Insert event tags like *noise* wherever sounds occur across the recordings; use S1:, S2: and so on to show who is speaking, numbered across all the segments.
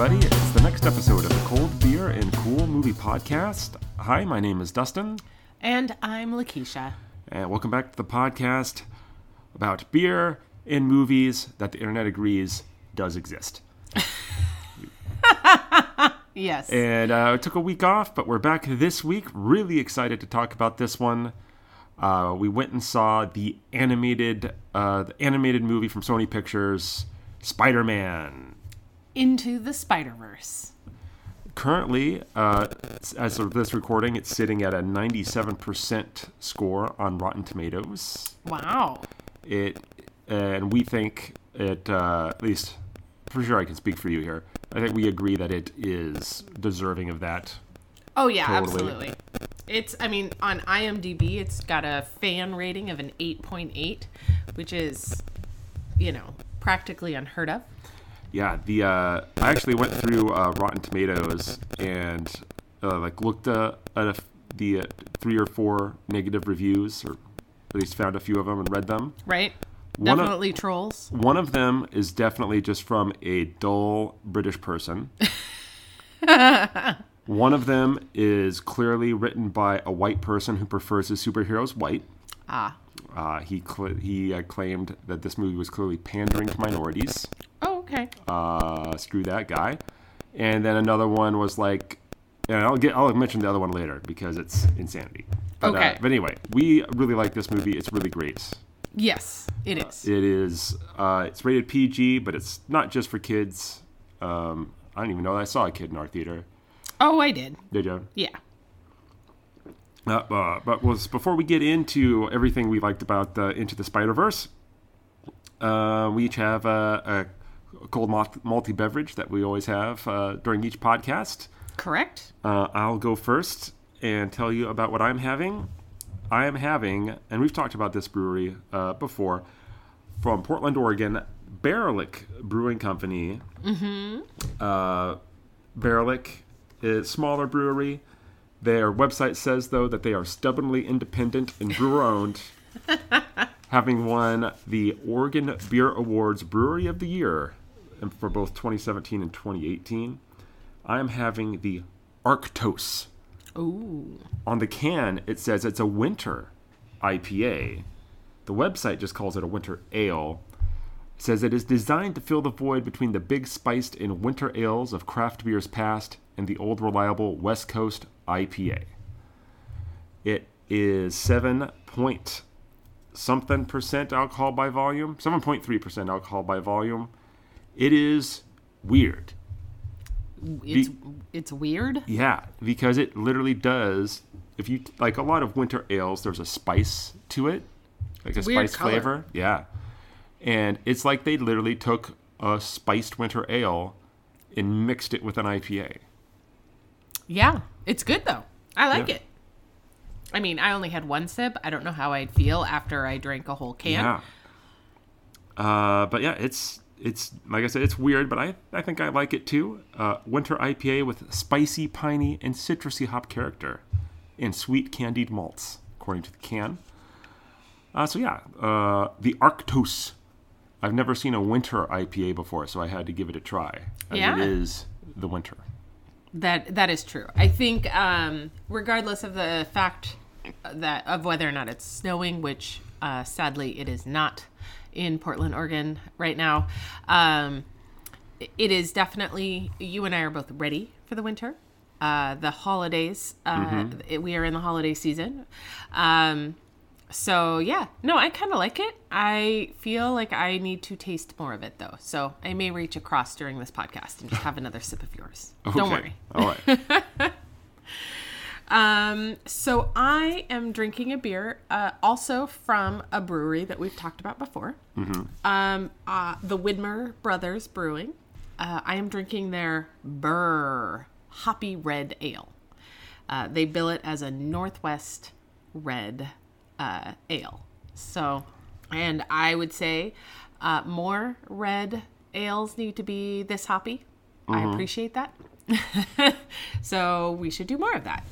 S1: everybody. It's the next episode of the Cold Beer and Cool Movie Podcast. Hi, my name is Dustin,
S2: And I'm Lakeisha.
S1: and welcome back to the podcast about beer and movies that the internet agrees does exist. *laughs*
S2: Yes.
S1: And uh, took a week off, but we're back this week. Really excited to talk about this one. Uh, we went and saw the animated, uh, the animated movie from Sony Pictures, Spider-Man.
S2: Into the Spider Verse.
S1: Currently, uh, as of this recording, it's sitting at a 97% score on Rotten Tomatoes.
S2: Wow.
S1: It, and we think it, uh, at least for sure, I can speak for you here. I think we agree that it is deserving of that.
S2: Oh, yeah,
S1: Totally.
S2: absolutely. It's, I mean, on IMDb, it's got a fan rating of an 8.8, which is, you know, practically unheard of.
S1: Yeah, the uh, I actually went through uh, Rotten Tomatoes and uh, like looked uh, at a, the uh, three or four negative reviews, or at least found a few of them and read them.
S2: Right?
S1: One of-
S2: Definitely trolls.
S1: One of them is definitely just from a dull British person. *laughs* One of them is clearly written by a white person who prefers his superheroes white.
S2: Ah.
S1: Uh, he cl- he uh, claimed that this movie was clearly pandering to minorities.
S2: Okay.
S1: uh, screw that guy. And then another one was like, and I'll get, I'll mention the other one later because it's insanity. But, uh,
S2: Okay.
S1: but anyway, we really like this movie. It's really great.
S2: Yes, it is.
S1: It is, uh, it's rated PG, but it's not just for kids. Um, I don't even know that I saw a kid in our theater.
S2: oh, I did.
S1: Did you?
S2: Yeah.
S1: Uh, uh, but was before we get into everything we liked about the Into the Spider Verse, uh, we each have a, a cold malt- malty beverage that we always have uh, during each podcast.
S2: Correct?
S1: Uh, I'll go first and tell you about what I'm having. I am having, and we've talked about this brewery uh, before, from Portland, Oregon, Baerlic Brewing Company. Mm-hmm. Uh, Baerlic is smaller brewery. Their website says, though, that they are stubbornly independent and brewer owned, *laughs* having won the Oregon Beer Awards Brewery of the Year for both 2017 and 2018. I am having the Arctos.
S2: Ooh.
S1: On the can, it says it's a winter IPA. The website just calls it a winter ale. It says it is designed to fill the void between the big spiced and winter ales of craft beers past and the old reliable West Coast IPA. It is 7 point something percent alcohol by volume, 7.3% alcohol by volume. It is weird.
S2: It's, it's weird.
S1: Yeah, because it literally does. If you like a lot of winter ales, there's a spice to it, like a spice
S2: color.
S1: flavor. Yeah, and it's like they literally took a spiced winter ale and mixed it with an IPA.
S2: Yeah, it's good though. I like
S1: Yeah.
S2: it. I mean, I only had one sip. I don't know how I'd feel after I drank a whole can.
S1: Yeah. Uh, but yeah, it's it's like I said, it's weird, but I I think I like it too. Uh, winter IPA with spicy, piney, and citrusy hop character, and sweet candied malts, according to the can. Uh, so yeah, uh, the Arctos. I've never seen a winter IPA before, so I had to give it a try.
S2: Yeah.
S1: It is the winter.
S2: That that is true. I think, um, regardless of the fact that of whether or not it's snowing, which uh, sadly it is not in Portland, Oregon right now, um, it is definitely. You and I are both ready for the winter. Uh, the holidays. Uh, it- we are in the holiday season. Um, so yeah, no, I kind of like it. I feel like I need to taste more of it though. So I may reach across during this podcast and just have another sip of yours. Don't worry.
S1: All right. *laughs*
S2: Um, so I am drinking a beer, uh, also from a brewery that we've talked about before. Um, uh, the Widmer Brothers Brewing. Uh, I am drinking their Brrr Hoppy Red Ale. Uh, they bill it as a Northwest Red uh, Ale. So, and I would say uh, more red ales need to be this hoppy. I appreciate that. *laughs* so we should do more of that.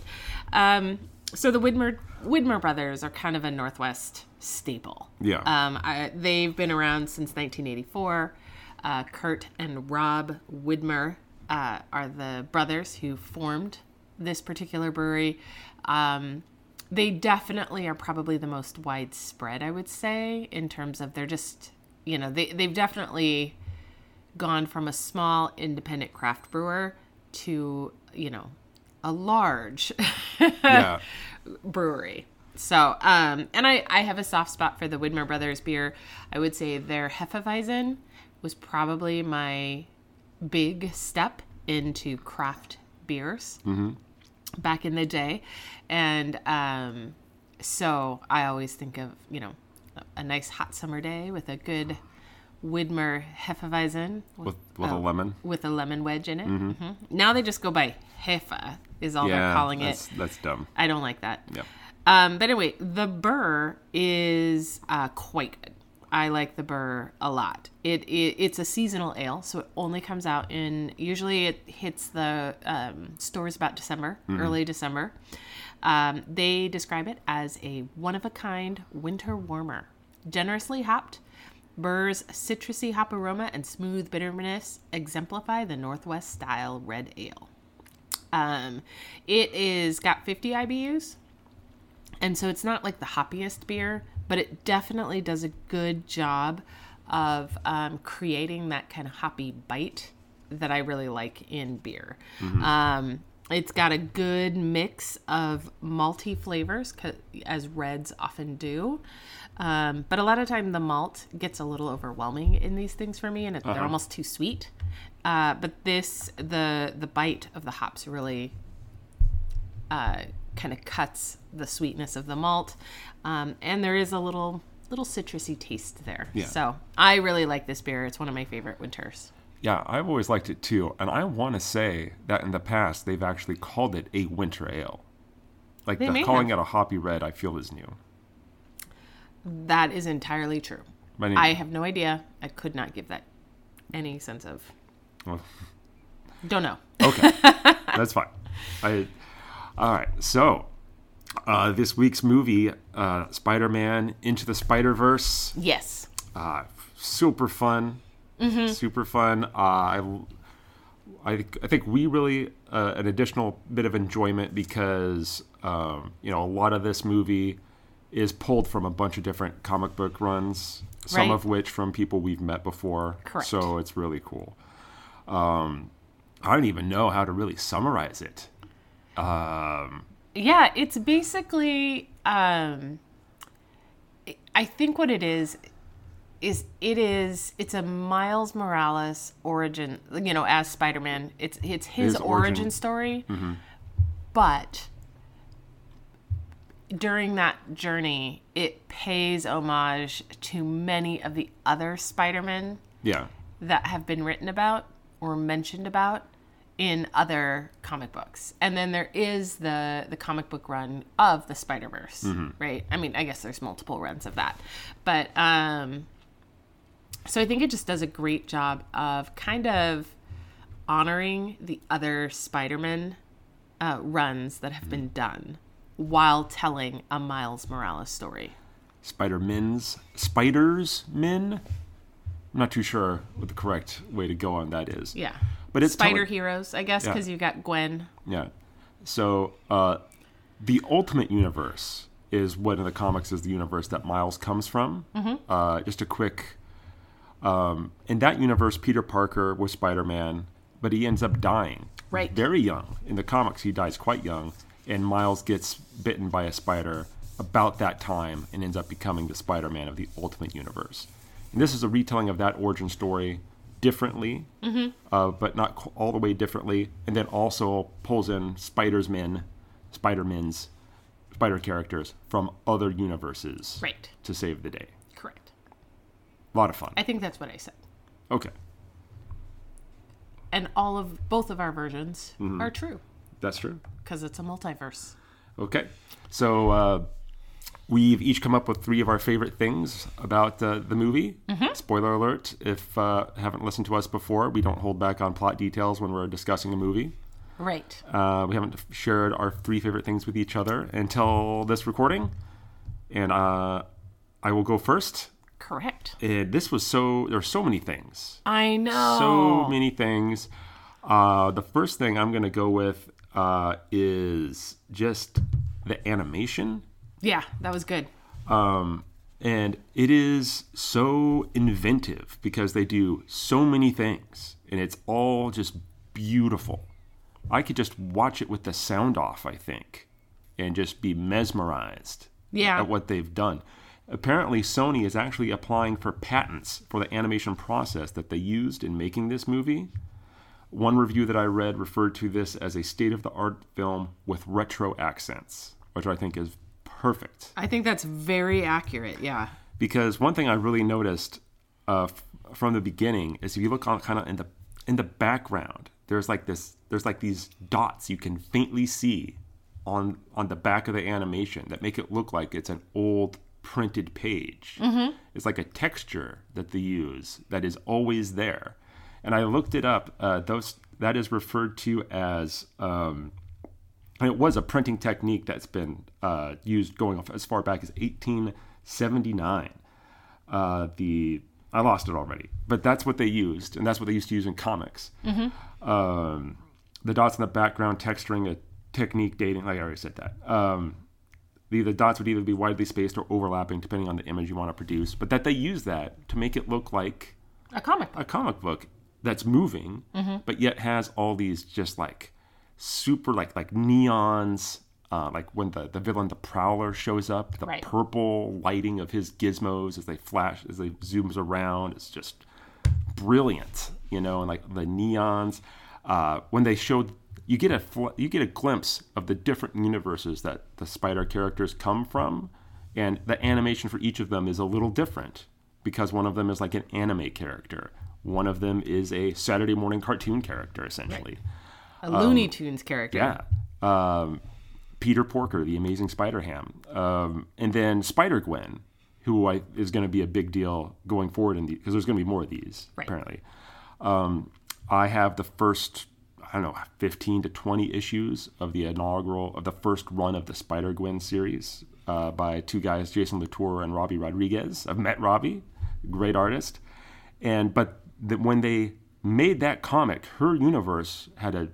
S2: Um, so the Widmer Widmer brothers are kind of a Northwest staple.
S1: Yeah.
S2: Um, I, they've been around since 1984. Uh, Kurt and Rob Widmer uh, are the brothers who formed this particular brewery. Um, they definitely are probably the most widespread, I would say, in terms of they're just, you know, they, they've definitely gone from a small independent craft brewer to, you know, a large
S1: Yeah. *laughs*
S2: brewery. So, um, and I, I have a soft spot for the Widmer Brothers beer. I would say their Hefeweizen was probably my big step into craft beers back in the day. And um, so I always think of, you know, a nice hot summer day with a good Widmer Hefeweizen
S1: With, with
S2: Oh.
S1: a lemon.
S2: with a lemon wedge in it. hmm Now they just go by Hefe, is all they're calling
S1: that's,
S2: it.
S1: that's dumb.
S2: I don't like that.
S1: Yeah.
S2: Um, but anyway, the Brrr is uh, quite good. I like the Brrr a lot. It, it it's a seasonal ale, so it only comes out in usually it hits the um, stores about December, early December. Um, they describe it as a one of a kind winter warmer, generously hopped. Brrr's citrusy hop aroma and smooth bitterness exemplify the Northwest style red ale. Um, it is got 50 IBUs, and so it's not like the hoppiest beer, but it definitely does a good job of um, creating that kind of hoppy bite that I really like in beer. Um, it's got a good mix of malty flavors, as reds often do. Um, but a lot of time the malt gets a little overwhelming in these things for me, and it, they're almost too sweet. Uh, but this, the the bite of the hops really uh, kind of cuts the sweetness of the malt, um, and there is a little little citrusy taste there.
S1: Yeah.
S2: So I really like this beer. It's one of my favorite winters.
S1: Yeah, I've always liked it too. And I want to say that in the past, they've actually called it a winter ale. Like
S2: They
S1: the, calling
S2: have.
S1: it a hoppy red, I feel is new.
S2: That is entirely true. I have no idea. I could not give that any sense of.
S1: Well,
S2: Don't know.
S1: okay, *laughs* that's fine. I, all right, so uh, this week's movie, uh, Spider-Man Into the Spider-Verse,
S2: Yes.
S1: uh, super fun, super fun. Uh, I, I, I think we really uh, an additional bit of enjoyment because um, you know a lot of this movie is pulled from a bunch of different comic book runs, some
S2: Right.
S1: of which from people we've met before.
S2: Correct.
S1: So it's really cool. Um, I don't even know how to really summarize it. Um,
S2: Yeah, it's basically um I think what it is is it is it's a Miles Morales origin, you know, as Spider-Man. It's it's his,
S1: His
S2: origin,
S1: origin.
S2: story. But during that journey, it pays homage to many of the other Spider-Men
S1: yeah,
S2: that have been written about or mentioned about in other comic books. And then there is the the comic book run of the Spider-Verse, right? I mean, I guess there's multiple runs of that. But um so I think it just does a great job of kind of honoring the other Spider-Man uh, runs that have been done while telling a Miles Morales story.
S1: Spider-Men's Spiders Men. I'm not too sure what the correct way to go on that is.
S2: Yeah.
S1: But it's
S2: Spider
S1: telling-
S2: heroes, I guess,
S1: Yeah.
S2: because you got Gwen.
S1: Yeah. So uh, the Ultimate Universe is what in the comics is the universe that Miles comes from.
S2: Mm-hmm.
S1: Uh, just a quick. Um, in that universe, Peter Parker was Spider-Man, but he ends up dying
S2: Right.
S1: very young. In the comics, he dies quite young, and Miles gets bitten by a spider about that time and ends up becoming the Spider-Man of the Ultimate Universe. And this is a retelling of that origin story differently, uh, but not all the way differently, and then also pulls in Spider's men, Spider-Men's, Spider characters from other universes
S2: Right.
S1: to save the day.
S2: Correct.
S1: A lot of fun.
S2: I think that's what I said.
S1: Okay,
S2: And all of both of our versions
S1: Mm-hmm.
S2: are true
S1: that's true.
S2: because it's a multiverse.
S1: Okay. So uh, we've each come up with three of our favorite things about uh, the movie. Spoiler alert if uh, haven't listened to us before, we don't hold back on plot details when we're discussing a movie.
S2: Right.
S1: Uh, we haven't shared our three favorite things with each other until this recording. And uh, I will go first.
S2: Correct.
S1: This was so, there are so many things
S2: I know.
S1: so many things. Uh, the first thing I'm going to go with uh, is just the animation.
S2: Yeah, that was good.
S1: Um, and it is so inventive because they do so many things and it's all just beautiful. I could just watch it with the sound off, I think, and just be mesmerized
S2: Yeah.
S1: at what they've done. Apparently, Sony is actually applying for patents for the animation process that they used in making this movie. One review that I read referred to this as a state of the art film with retro accents, which I think is perfect.
S2: I think that's very accurate. Yeah.
S1: Because one thing I really noticed uh, f- from the beginning is if you look on kind of in the in the background, there's like this, there's like these dots you can faintly see on on the back of the animation that make it look like it's an old printed page. It's like a texture that they use that is always there. And I looked it up. Uh, those that is referred to as um, and it was a printing technique that's been uh, used going off as far back as 1879. Uh, the I lost it already, but that's what they used, and that's what they used to use in comics. Um, the dots in the background texturing a technique dating, like I already said that. Um, the, the dots would either be widely spaced or overlapping, depending on the image you want to produce. But that they use that to make it look like
S2: A comic book.
S1: a comic book that's moving, but yet has all these just like super like like neons. Uh, like when the, the villain, the Prowler, shows up, the
S2: Right.
S1: purple lighting of his gizmos as they flash, as they zooms around, it's just brilliant, you know, and like the neons. Uh, when they showed, you get a fl- you get a glimpse of the different universes that the spider characters come from, and the animation for each of them is a little different because one of them is like an anime character, one of them is a Saturday morning cartoon character, essentially.
S2: A Looney Tunes character.
S1: Yeah. Um, Peter Porker, the Amazing Spider Ham, um, and then Spider Gwen, who I, is going to be a big deal going forward in the because there's going to be more of these
S2: Right.
S1: apparently. Um, I have the first I don't know 15 to 20 issues of the inaugural of the first run of the Spider Gwen series uh, by two guys, Jason Latour and Robbi Rodriguez. I've met Robbi, great artist, and but the, when they made that comic, her universe had a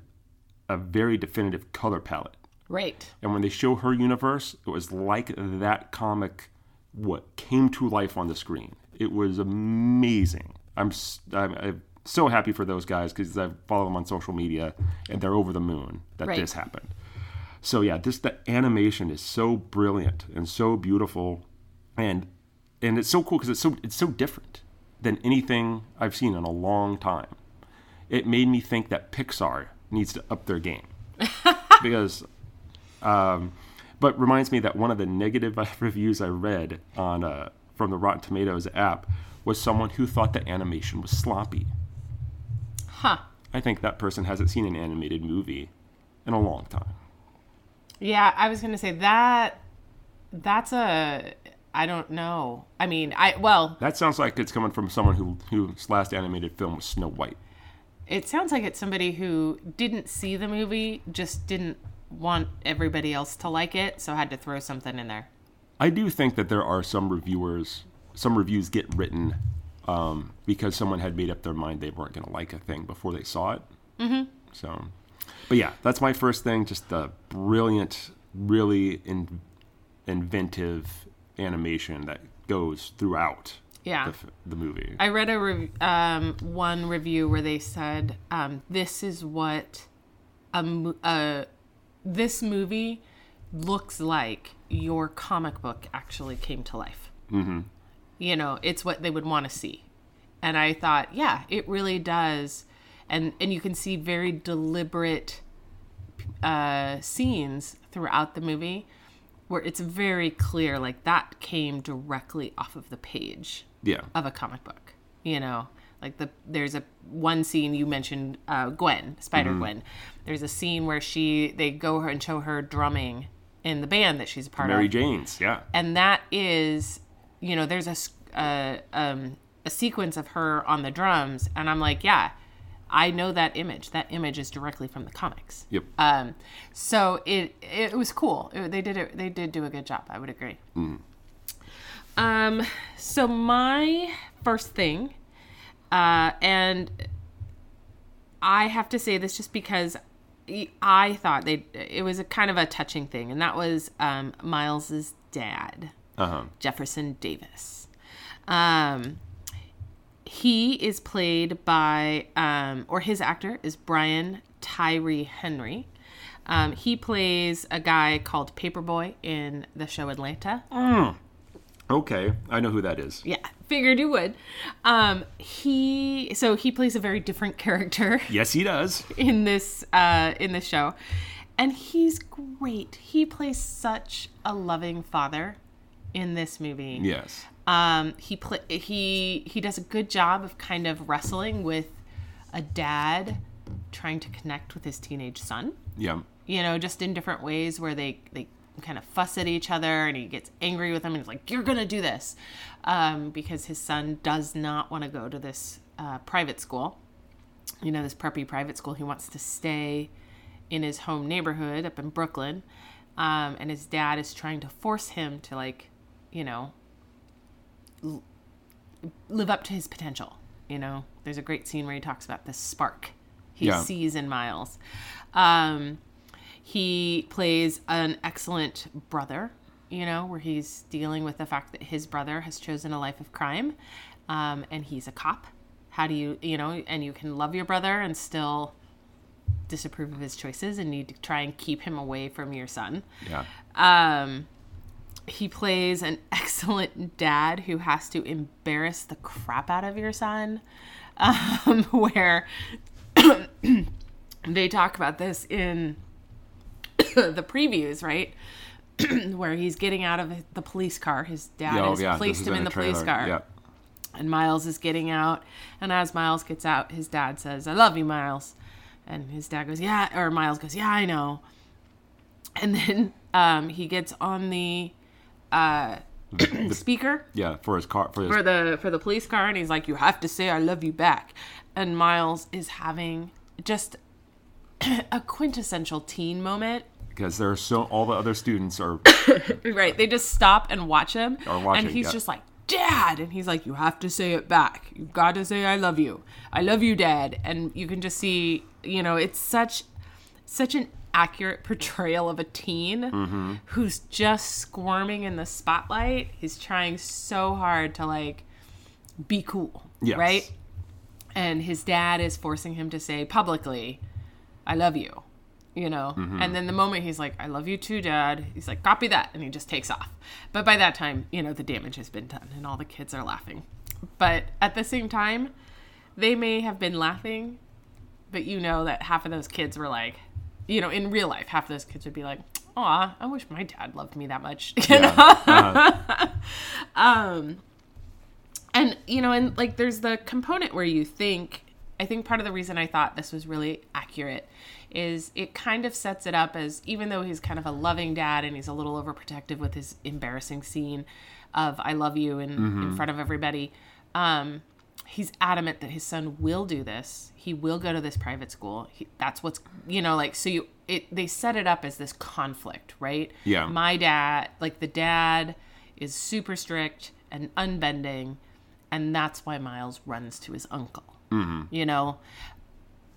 S1: a very definitive color palette.
S2: Right.
S1: And when they show her universe, it was like that comic what came to life on the screen. It was amazing. I'm I'm, I'm so happy for those guys because I follow them on social media and they're over the moon that
S2: Right.
S1: this happened. So yeah, this the animation is so brilliant and so beautiful, and and it's so cool because it's so it's so different than anything I've seen in a long time. It made me think that Pixar needs to up their game *laughs* because um, but reminds me that one of the negative *laughs* reviews I read on uh, from the Rotten Tomatoes app was someone who thought the animation was sloppy.
S2: Huh.
S1: I think that person hasn't seen an animated movie in a long time.
S2: Yeah, I was gonna say that. That's a. I don't know. I mean, I well,
S1: That sounds like it's coming from someone who whose last animated film was Snow White.
S2: It sounds like it's somebody who didn't see the movie, just didn't want everybody else to like it, so had to throw something in there.
S1: I do think that there are some reviewers, some reviews get written um, because someone had made up their mind they weren't going to like a thing before they saw it. Mm-hmm. So, but yeah, that's my first thing. Just the brilliant, really in, inventive animation that goes throughout
S2: Yeah.
S1: the, f- the movie.
S2: I read a rev- um, one review where they said um, this is what a, uh, this movie looks like your comic book actually came to life. Mm-hmm. You know, it's what they would want to see, and I thought, yeah, it really does, and and you can see very deliberate uh, scenes throughout the movie where it's very clear, like that came directly off of the page
S1: yeah.
S2: of a comic book. You know, like the there's a one scene you mentioned uh, Gwen, Spider Gwen. There's a scene where she they go her and show her drumming in the band that she's a part
S1: Mary
S2: of, Mary
S1: Jane's, yeah.
S2: and that is, you know, there's a uh, um, a sequence of her on the drums, and I'm like, yeah, I know that image. That image is directly from the comics.
S1: Yep.
S2: Um, so it it was cool. It- they did it. They did do a good job. I would agree. Um. So my first thing, uh, and I have to say this just because I thought they it was a kind of a touching thing, and that was um, Miles's dad,
S1: Uh-huh.
S2: Jefferson Davis. Um, he is played by, um, or his actor is Brian Tyree Henry. Um, he plays a guy called Paperboy in the show Atlanta.
S1: Okay, I know who that is.
S2: Yeah, figured you would. Um, he so he plays a very different character *laughs*
S1: Yes, he does.
S2: in this uh, in this show, and he's great. He plays such a loving father in this movie.
S1: Yes.
S2: Um, he play he he does a good job of kind of wrestling with a dad trying to connect with his teenage son.
S1: Yeah.
S2: You know, just in different ways where they they kind of fuss at each other, and he gets angry with him, and he's like, "You're gonna do this," um, because his son does not want to go to this uh, private school. You know, this preppy private school. He wants to stay in his home neighborhood up in Brooklyn, um, and his dad is trying to force him to like, you know, live up to his potential. You know, there's a great scene where he talks about this spark he
S1: Yeah.
S2: sees in Miles. Um, he plays an excellent brother, you know, where he's dealing with the fact that his brother has chosen a life of crime um, and he's a cop. How do you, you know, and you can love your brother and still disapprove of his choices and need to try and keep him away from your son.
S1: Yeah.
S2: Um, he plays an *laughs* excellent dad who has to embarrass the crap out of your son. Um, *laughs* where *coughs* they talk about this in *coughs* the previews, right? *coughs* where he's getting out of the police car. His dad
S1: oh,
S2: has
S1: yeah.
S2: placed him in
S1: a
S2: the police car
S1: Yeah.
S2: and Miles is getting out. And as Miles gets out, his dad says, "I love you, Miles." And his dad goes, "Yeah," or Miles goes, "Yeah, I know." And then um, he gets on the uh, *clears throat* speaker
S1: Yeah. For his car. For his.
S2: for the for the police car, and he's like, "You have to say I love you back." And Miles is having just *clears throat* a quintessential teen moment
S1: because there are so all the other students are *coughs*
S2: Right. They just stop and watch him.
S1: Watching,
S2: and he's
S1: yeah.
S2: just like, Dad. And he's like, You have to say it back. You've got to say I love you. I love you, Dad. And you can just see, you know, it's such such an accurate *laughs* portrayal of a teen
S1: Mm-hmm.
S2: who's just squirming in the spotlight. He's trying so hard to like be cool.
S1: Yes.
S2: Right? And his dad is forcing him to say publicly, I love you. You know,
S1: Mm-hmm.
S2: and then the moment he's like, I love you too, dad, he's like, copy that. And he just takes off. But by that time, you know, the damage has been done and all the kids are laughing. But at the same time, they may have been laughing, but you know that half of those kids were like, you know, in real life, half of those kids would be like, Aw, I wish my dad loved me that much. *laughs* You know?
S1: uh, *laughs*
S2: and you know and like there's the component where you think i think part of the reason i thought this was really accurate is it kind of sets it up as even though he's kind of a loving dad and he's a little overprotective with his embarrassing scene of i love you in, in front of everybody um, he's adamant that his son will do this. He will go to this private school. He, that's what's you know like so you it they set it up as this conflict right?
S1: Yeah.
S2: my dad like the dad is super strict and unbending and that's why miles runs to his uncle mm-hmm. you know?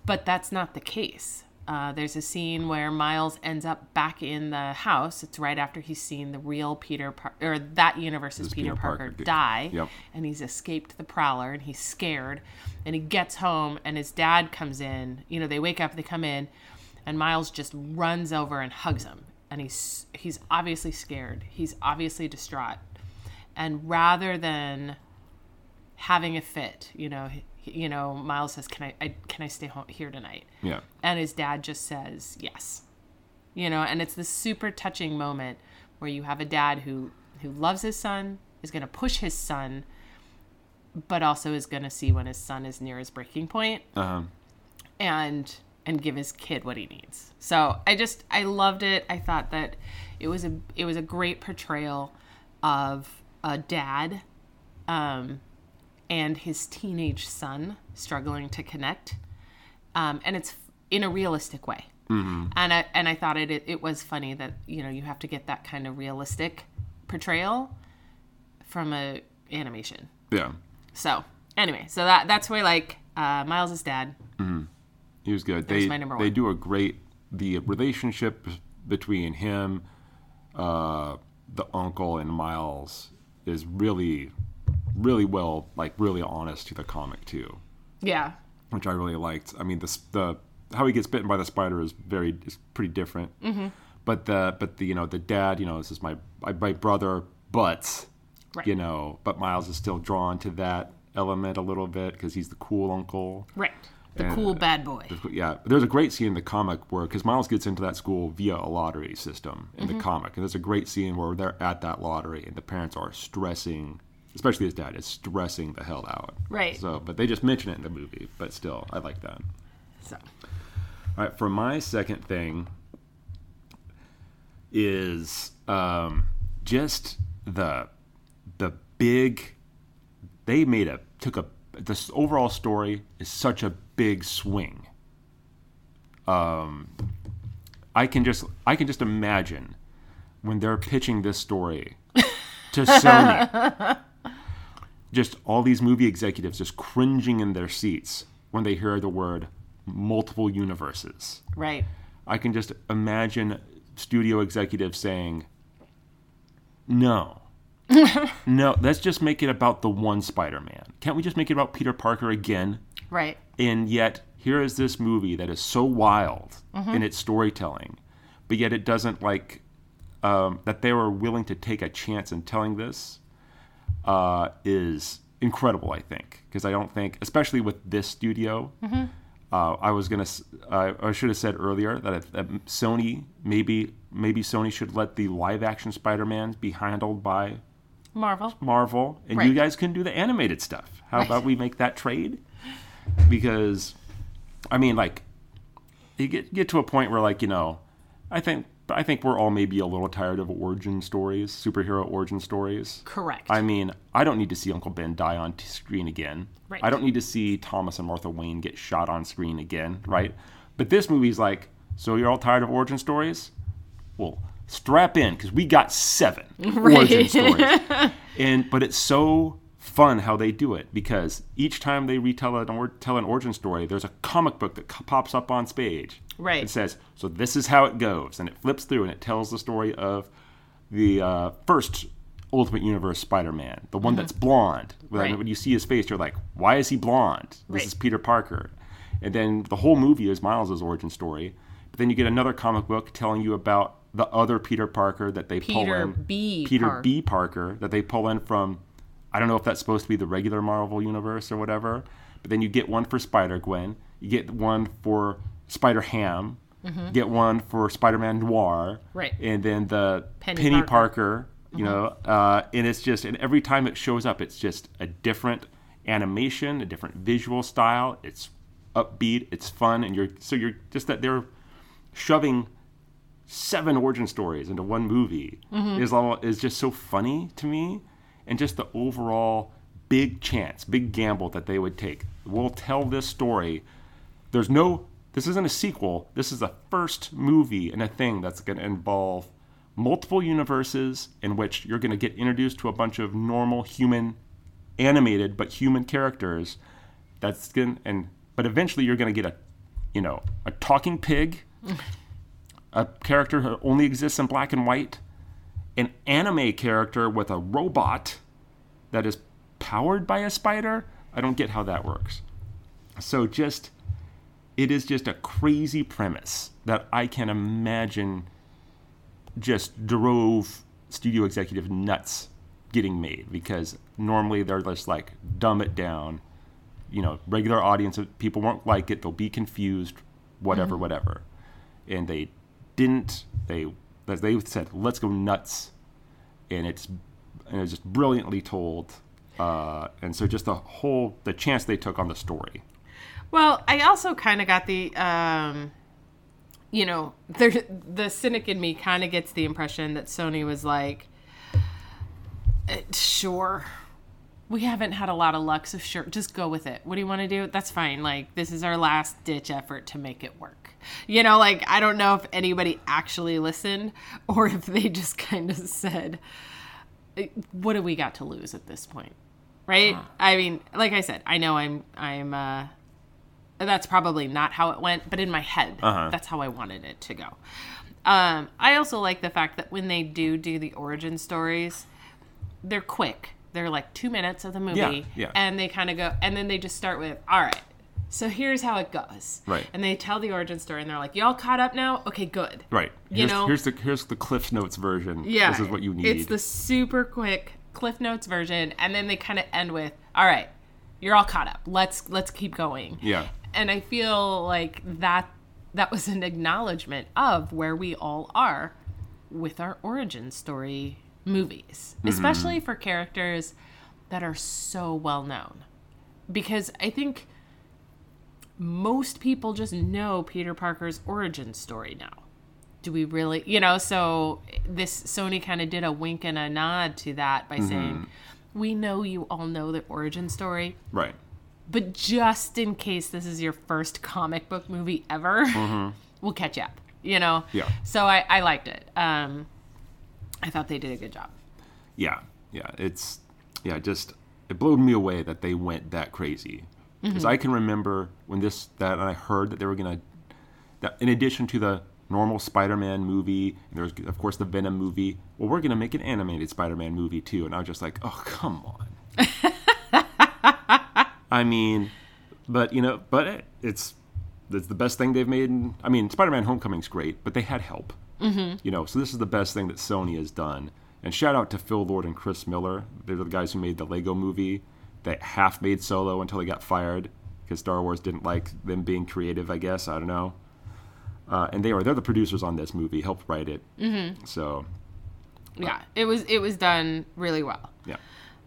S2: But that's not the case uh, there's a scene where miles ends up back in the house. It's right after he's seen the real peter Par- or that universe's peter,
S1: Peter
S2: parker,
S1: Parker,
S2: die.
S1: Yep.
S2: and he's escaped the prowler and he's scared. And he gets home and his dad comes in. You know they wake up they come in and miles just runs over and hugs him. And he's he's obviously scared. He's obviously distraught. And rather than having a fit you know you know miles says can I, I can i stay home here tonight
S1: yeah.
S2: and his dad just says yes you know and it's this super touching moment where you have a dad who who loves his son is going to push his son but also is going to see when his son is near his breaking point
S1: Uh-huh.
S2: and and give his kid what he needs so i just i loved it i thought that it was a it was a great portrayal of a dad um and his teenage son struggling to connect um and it's in a realistic way and I and I thought it, it it was funny that you know you have to get that kind of realistic portrayal from a animation.
S1: Yeah.
S2: So anyway, so that that's why like uh, Miles' dad,
S1: He was good.
S2: was
S1: they
S2: my number
S1: they do a great the relationship between him, uh, the uncle, and Miles is really, really well, like really honest to the comic too,
S2: Yeah.
S1: which I really liked. I mean, the the how he gets bitten by the spider is very is pretty different. Mm-hmm. But the but the you know the dad you know this is my my, my brother, but
S2: Right.
S1: you know but Miles is still drawn to that element a little bit because he's the cool uncle.
S2: Right. The
S1: And,
S2: cool bad boy.
S1: Yeah, there's a great scene in the comic where because Miles gets into that school via a lottery system in
S2: Mm-hmm.
S1: the comic, and there's a great scene where they're at that lottery and the parents are stressing, especially his dad is stressing the hell out.
S2: Right.
S1: So, but they just mention it in the movie, but still, I like that.
S2: So.
S1: All right, for my second thing is um, just the the big. They made a took a this overall story is such a big swing. Um, I can just I can just imagine when they're pitching this story to *laughs* Sony. Just all these movie executives just cringing in their seats when they hear the word multiple universes.
S2: Right.
S1: I can just imagine studio executives saying, "No, *laughs* no, let's just make it about the one Spider-Man. Can't we just make it about Peter Parker again?"
S2: Right.
S1: And yet, here is this movie that is so wild in its storytelling, but yet it doesn't like um, that they were willing to take a chance in telling this uh, is incredible. I think because I don't think, especially with this studio, uh, I was gonna, uh, I should have said earlier that, if, that Sony maybe maybe Sony should let the live action Spider-Man be handled by
S2: Marvel.
S1: Marvel, and
S2: Right.
S1: you guys can do the animated stuff. How about we make that trade? Because, I mean, like, you get get to a point where, like, you know, I think I think we're all maybe a little tired of origin stories, superhero origin stories.
S2: Correct.
S1: I mean, I don't need to see Uncle Ben die on t- screen again.
S2: Right.
S1: I don't need to see Thomas and Martha Wayne get shot on screen again, right? But this movie's like, so you're all tired of origin stories? Well, strap in because we got seven *laughs* origin stories. *laughs* And but it's so fun how they do it because each time they retell an or, tell an origin story, there's a comic book that c- pops up on stage.
S2: Right.
S1: It says, so this is how it goes, and it flips through and it tells the story of the uh, first Ultimate Universe Spider-Man, the one that's blonde. When,
S2: Mm-hmm. Right.
S1: when you see his face, you're like, why is he blonde? This
S2: Right.
S1: is Peter Parker. And then the whole movie is Miles' origin story. But then you get another comic book telling you about the other Peter Parker that they pull
S2: Peter
S1: in.
S2: B.
S1: Peter B. Parker that they pull in from. I don't know if that's supposed to be the regular Marvel universe or whatever. But then you get one for Spider Gwen. You get one for Spider Ham. You get one for Spider Man Noir.
S2: Mm-hmm. Right.
S1: And then the
S2: Penny
S1: Penny,
S2: Parker.
S1: Parker. you know, uh, and it's just, and every time it shows up, it's just a different animation, a different visual style. It's upbeat, it's fun, and you're so you're just that they're shoving seven origin stories into one movie is all is just so funny to me, and just the overall big chance, big gamble that they would take. We'll tell this story. There's no. This isn't a sequel. This is the first movie and a thing that's going to involve multiple universes in which you're going to get introduced to a bunch of normal human animated but human characters that's going and but eventually you're going to get a you know a talking pig *laughs* a character who only exists in black and white an anime character with a robot that is powered by a spider? I don't get how that works. So just it is just a crazy premise that i can imagine just drove studio executive nuts getting made because normally they're just like dumb it down. You know regular audience people won't like it they'll be confused whatever mm-hmm. whatever. And they didn't they they said let's go nuts. And it's and it's just brilliantly told uh, and so just the whole the chance they took on the story.
S2: Well, I also kind of got the, um, you know, there, the cynic in me kind of gets the impression that Sony was like, "Uh, sure, we haven't had a lot of luck, so sure, just go with it. What do you want to do? That's fine. Like, this is our last ditch effort to make it work. You know, like, I don't know if anybody actually listened *laughs* or if they just kind of said, what do we got to lose at this point? Right? I mean, like I said, I know I'm, I'm, uh, that's probably not how it went, but in my head,
S1: Uh-huh.
S2: that's how I wanted it to go. Um, I also like the fact that when they do do the origin stories, they're quick. They're like two minutes of the movie,
S1: Yeah, yeah.
S2: and they kind of go, and then they just start with, "All right, so here's how it goes,"
S1: Right.
S2: And they tell the origin story, and they're like, "Y'all caught up now? Okay, good."
S1: Right.
S2: You
S1: Here's,
S2: know-
S1: here's the here's the Cliff Notes version.
S2: Yeah,
S1: This is what you need.
S2: It's the super quick Cliff Notes version, and then they kind of end with, "All right, you're all caught up. Let's let's keep going."
S1: yeah.
S2: and I feel like that that was an acknowledgement of where we all are with our origin story movies, mm-hmm. especially for characters that are so well known. Because I think most people just know Peter Parker's origin story now. Do we really, you know, so this Sony kind of did a wink and a nod to that by mm-hmm. saying, we know you all know the origin story,
S1: Right.
S2: but just in case this is your first comic book movie ever, mm-hmm. we'll catch you up. You know.
S1: Yeah.
S2: So I, I liked it. Um, I thought they did a good job.
S1: Yeah. Yeah. It's yeah. Just it blew me away that they went that crazy. Because
S2: Mm-hmm.
S1: I can remember when this that and I heard that they were gonna that in addition to the normal Spider-Man movie, and there's of course the Venom movie. Well, we're gonna make an animated Spider-Man movie too, and I was just like, oh come on. *laughs* I mean, but you know, but it, it's it's the best thing they've made. In, I mean, Spider-Man: Homecoming's great, but they had help. Mm-hmm. You know, so this is the best thing that Sony has done. And shout out to Phil Lord and Chris Miller. They're the guys who made the Lego Movie. that half made Solo until they got fired because Star Wars didn't like them being creative. I guess I don't know. Uh, and they are they're the producers on this movie, helped write it. Mm-hmm. So
S2: Yeah, it was it was done really well.
S1: yeah,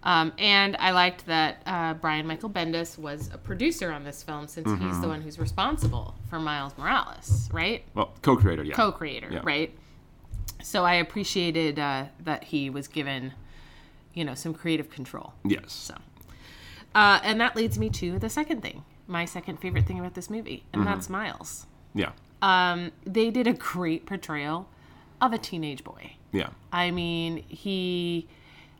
S2: Um, and I liked that uh, Brian Michael Bendis was a producer on this film since he's
S1: Mm-hmm.
S2: the one who's responsible for Miles Morales, right?
S1: well, co-creator, yeah,
S2: co-creator,
S1: Yeah.
S2: right? So I appreciated uh, that he was given, you know, some creative control.
S1: yes,
S2: So, uh, and that leads me to the second thing, my second favorite thing about this movie, and
S1: Mm-hmm.
S2: that's Miles.
S1: yeah,
S2: Um, they did a great portrayal of a teenage boy.
S1: yeah,
S2: I mean, he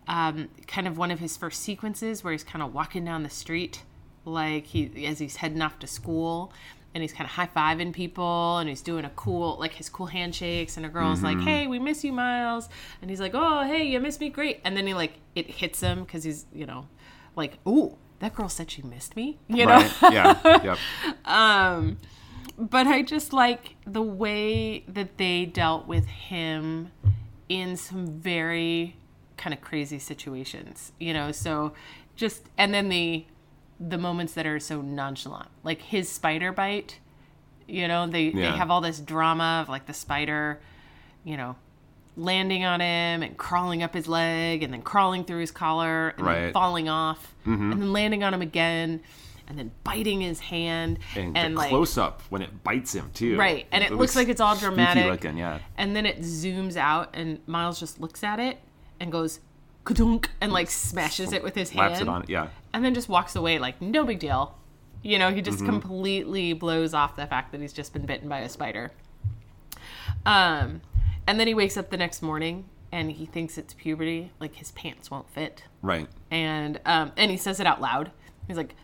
S2: um, kind of one of his first sequences where he's kind of walking down the street, like he as he's heading off to school, and he's kind of high fiving people, and he's doing a cool like his cool handshakes, and a girl's like, "Hey, we miss you, Miles," and he's like, "Oh, hey, you miss me, great," and then he like it hits him because he's you know, like, "Ooh, that girl said she missed me," you know.
S1: right, yeah, *laughs* yep,
S2: but I just like the way that they dealt with him in some very kind of crazy situations, you know. So just and then the the moments that are so nonchalant, like his spider bite. You know, they they have all this drama of like the spider, you know, landing on him and crawling up his leg and then crawling through his collar and then falling off mm-hmm. and then landing on him again and then biting his hand
S1: and,
S2: and,
S1: the
S2: like
S1: close up when it bites him too,
S2: Right, and it looks like it's all dramatic.
S1: looking, yeah,
S2: and then it zooms out and Miles just looks at it and goes kadunk and like smashes it with his hand
S1: it on yeah,
S2: and then just walks away like no big deal. You know, he
S1: Mm-hmm.
S2: just completely blows off the fact that he's just been bitten by a spider. Um and then he wakes up the next morning and he thinks it's puberty, like his pants won't fit.
S1: right,
S2: And um and he says it out loud. He's like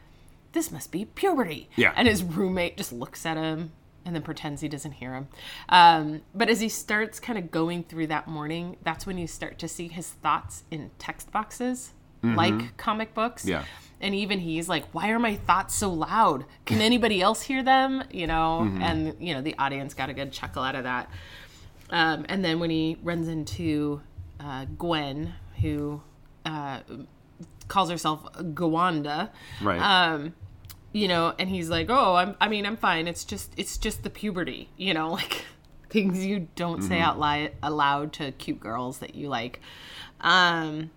S2: this must be puberty.
S1: Yeah.
S2: And his roommate just looks at him and then pretends he doesn't hear him. Um, but as he starts kind of going through that morning, that's when you start to see his thoughts in text boxes, like comic books.
S1: Mm-hmm. Yeah.
S2: And even he's like, why are my thoughts so loud? Can *laughs* anybody else hear them? You know,
S1: Mm-hmm.
S2: and, you know, the audience got a good chuckle out of that. Um, and then when he runs into uh, Gwen, who uh, calls herself Gwanda,
S1: right,
S2: um you know and he's like oh i'm i mean i'm fine. It's just it's just the puberty you know *laughs* like things you don't say out loud aloud to cute girls that you like. Um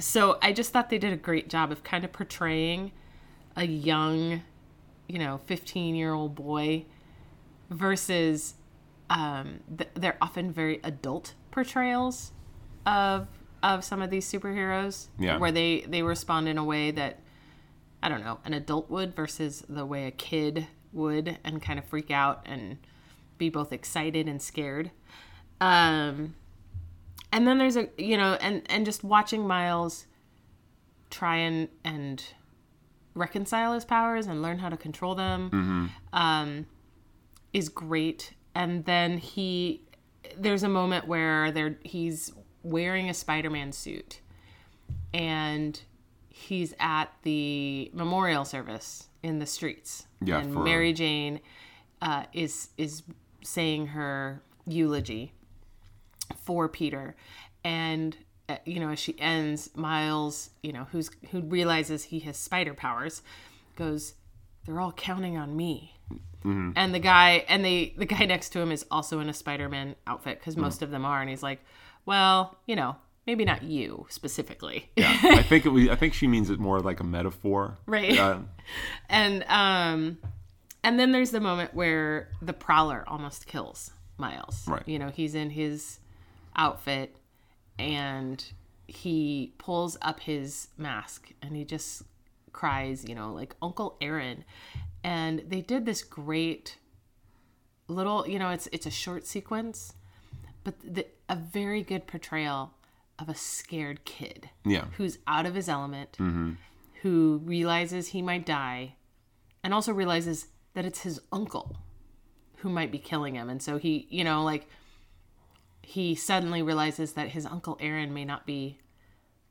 S2: so i just thought they did a great job of kind of portraying a young you know 15 year old boy versus um th- they're often very adult portrayals of of some of these superheroes
S1: Yeah.
S2: where they they respond in a way that I don't know, an adult would versus the way a kid would and kind of freak out and be both excited and scared. Um and then there's a you know and and just watching Miles try and and reconcile his powers and learn how to control them um, is great. And then he, there's a moment where there he's wearing a Spider-Man suit, and he's at the memorial service in the streets.
S1: Yeah,
S2: and
S1: for-
S2: Mary Jane uh, is is saying her eulogy for Peter, and uh, you know as she ends, Miles, you know who's who realizes he has spider powers, goes, "They're all counting on me." And the guy and they the guy next to him is also in a Spider-Man outfit because most of them are, and he's like, "Well, you know, maybe not you specifically." *laughs*
S1: Yeah, I think it was, I think she means it more like a metaphor.
S2: Right.
S1: Uh, *laughs*
S2: and um and then there's the moment where the prowler almost kills miles
S1: Right.
S2: you know he's in his outfit and he pulls up his mask and he just cries you know like uncle aaron and they did this great little you know it's it's a short sequence but the, a very good portrayal of a scared kid
S1: yeah.
S2: who's out of his element, mm-hmm. who realizes he might die, and also realizes that it's his uncle who might be killing him. And so he, you know, like he suddenly realizes that his uncle Aaron may not be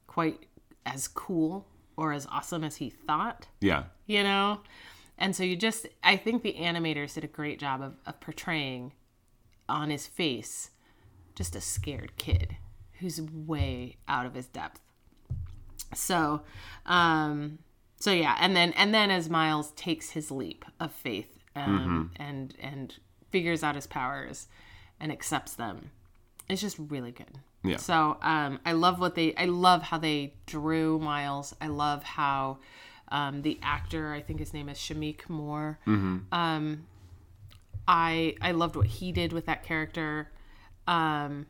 S2: quite as cool or as awesome as he thought,
S1: Yeah.
S2: you know? And so you just, I think the animators did a great job of, of portraying on his face just a scared kid who's way out of his depth. So, um, so yeah, and then and then as Miles takes his leap of faith um, and and figures out his powers and accepts them, it's just really good.
S1: Yeah.
S2: So um, I love what they. I love how they drew Miles. I love how um, the actor. I think his name is Shameik Moore. Hmm. Um, I I loved what he did with that character. Um,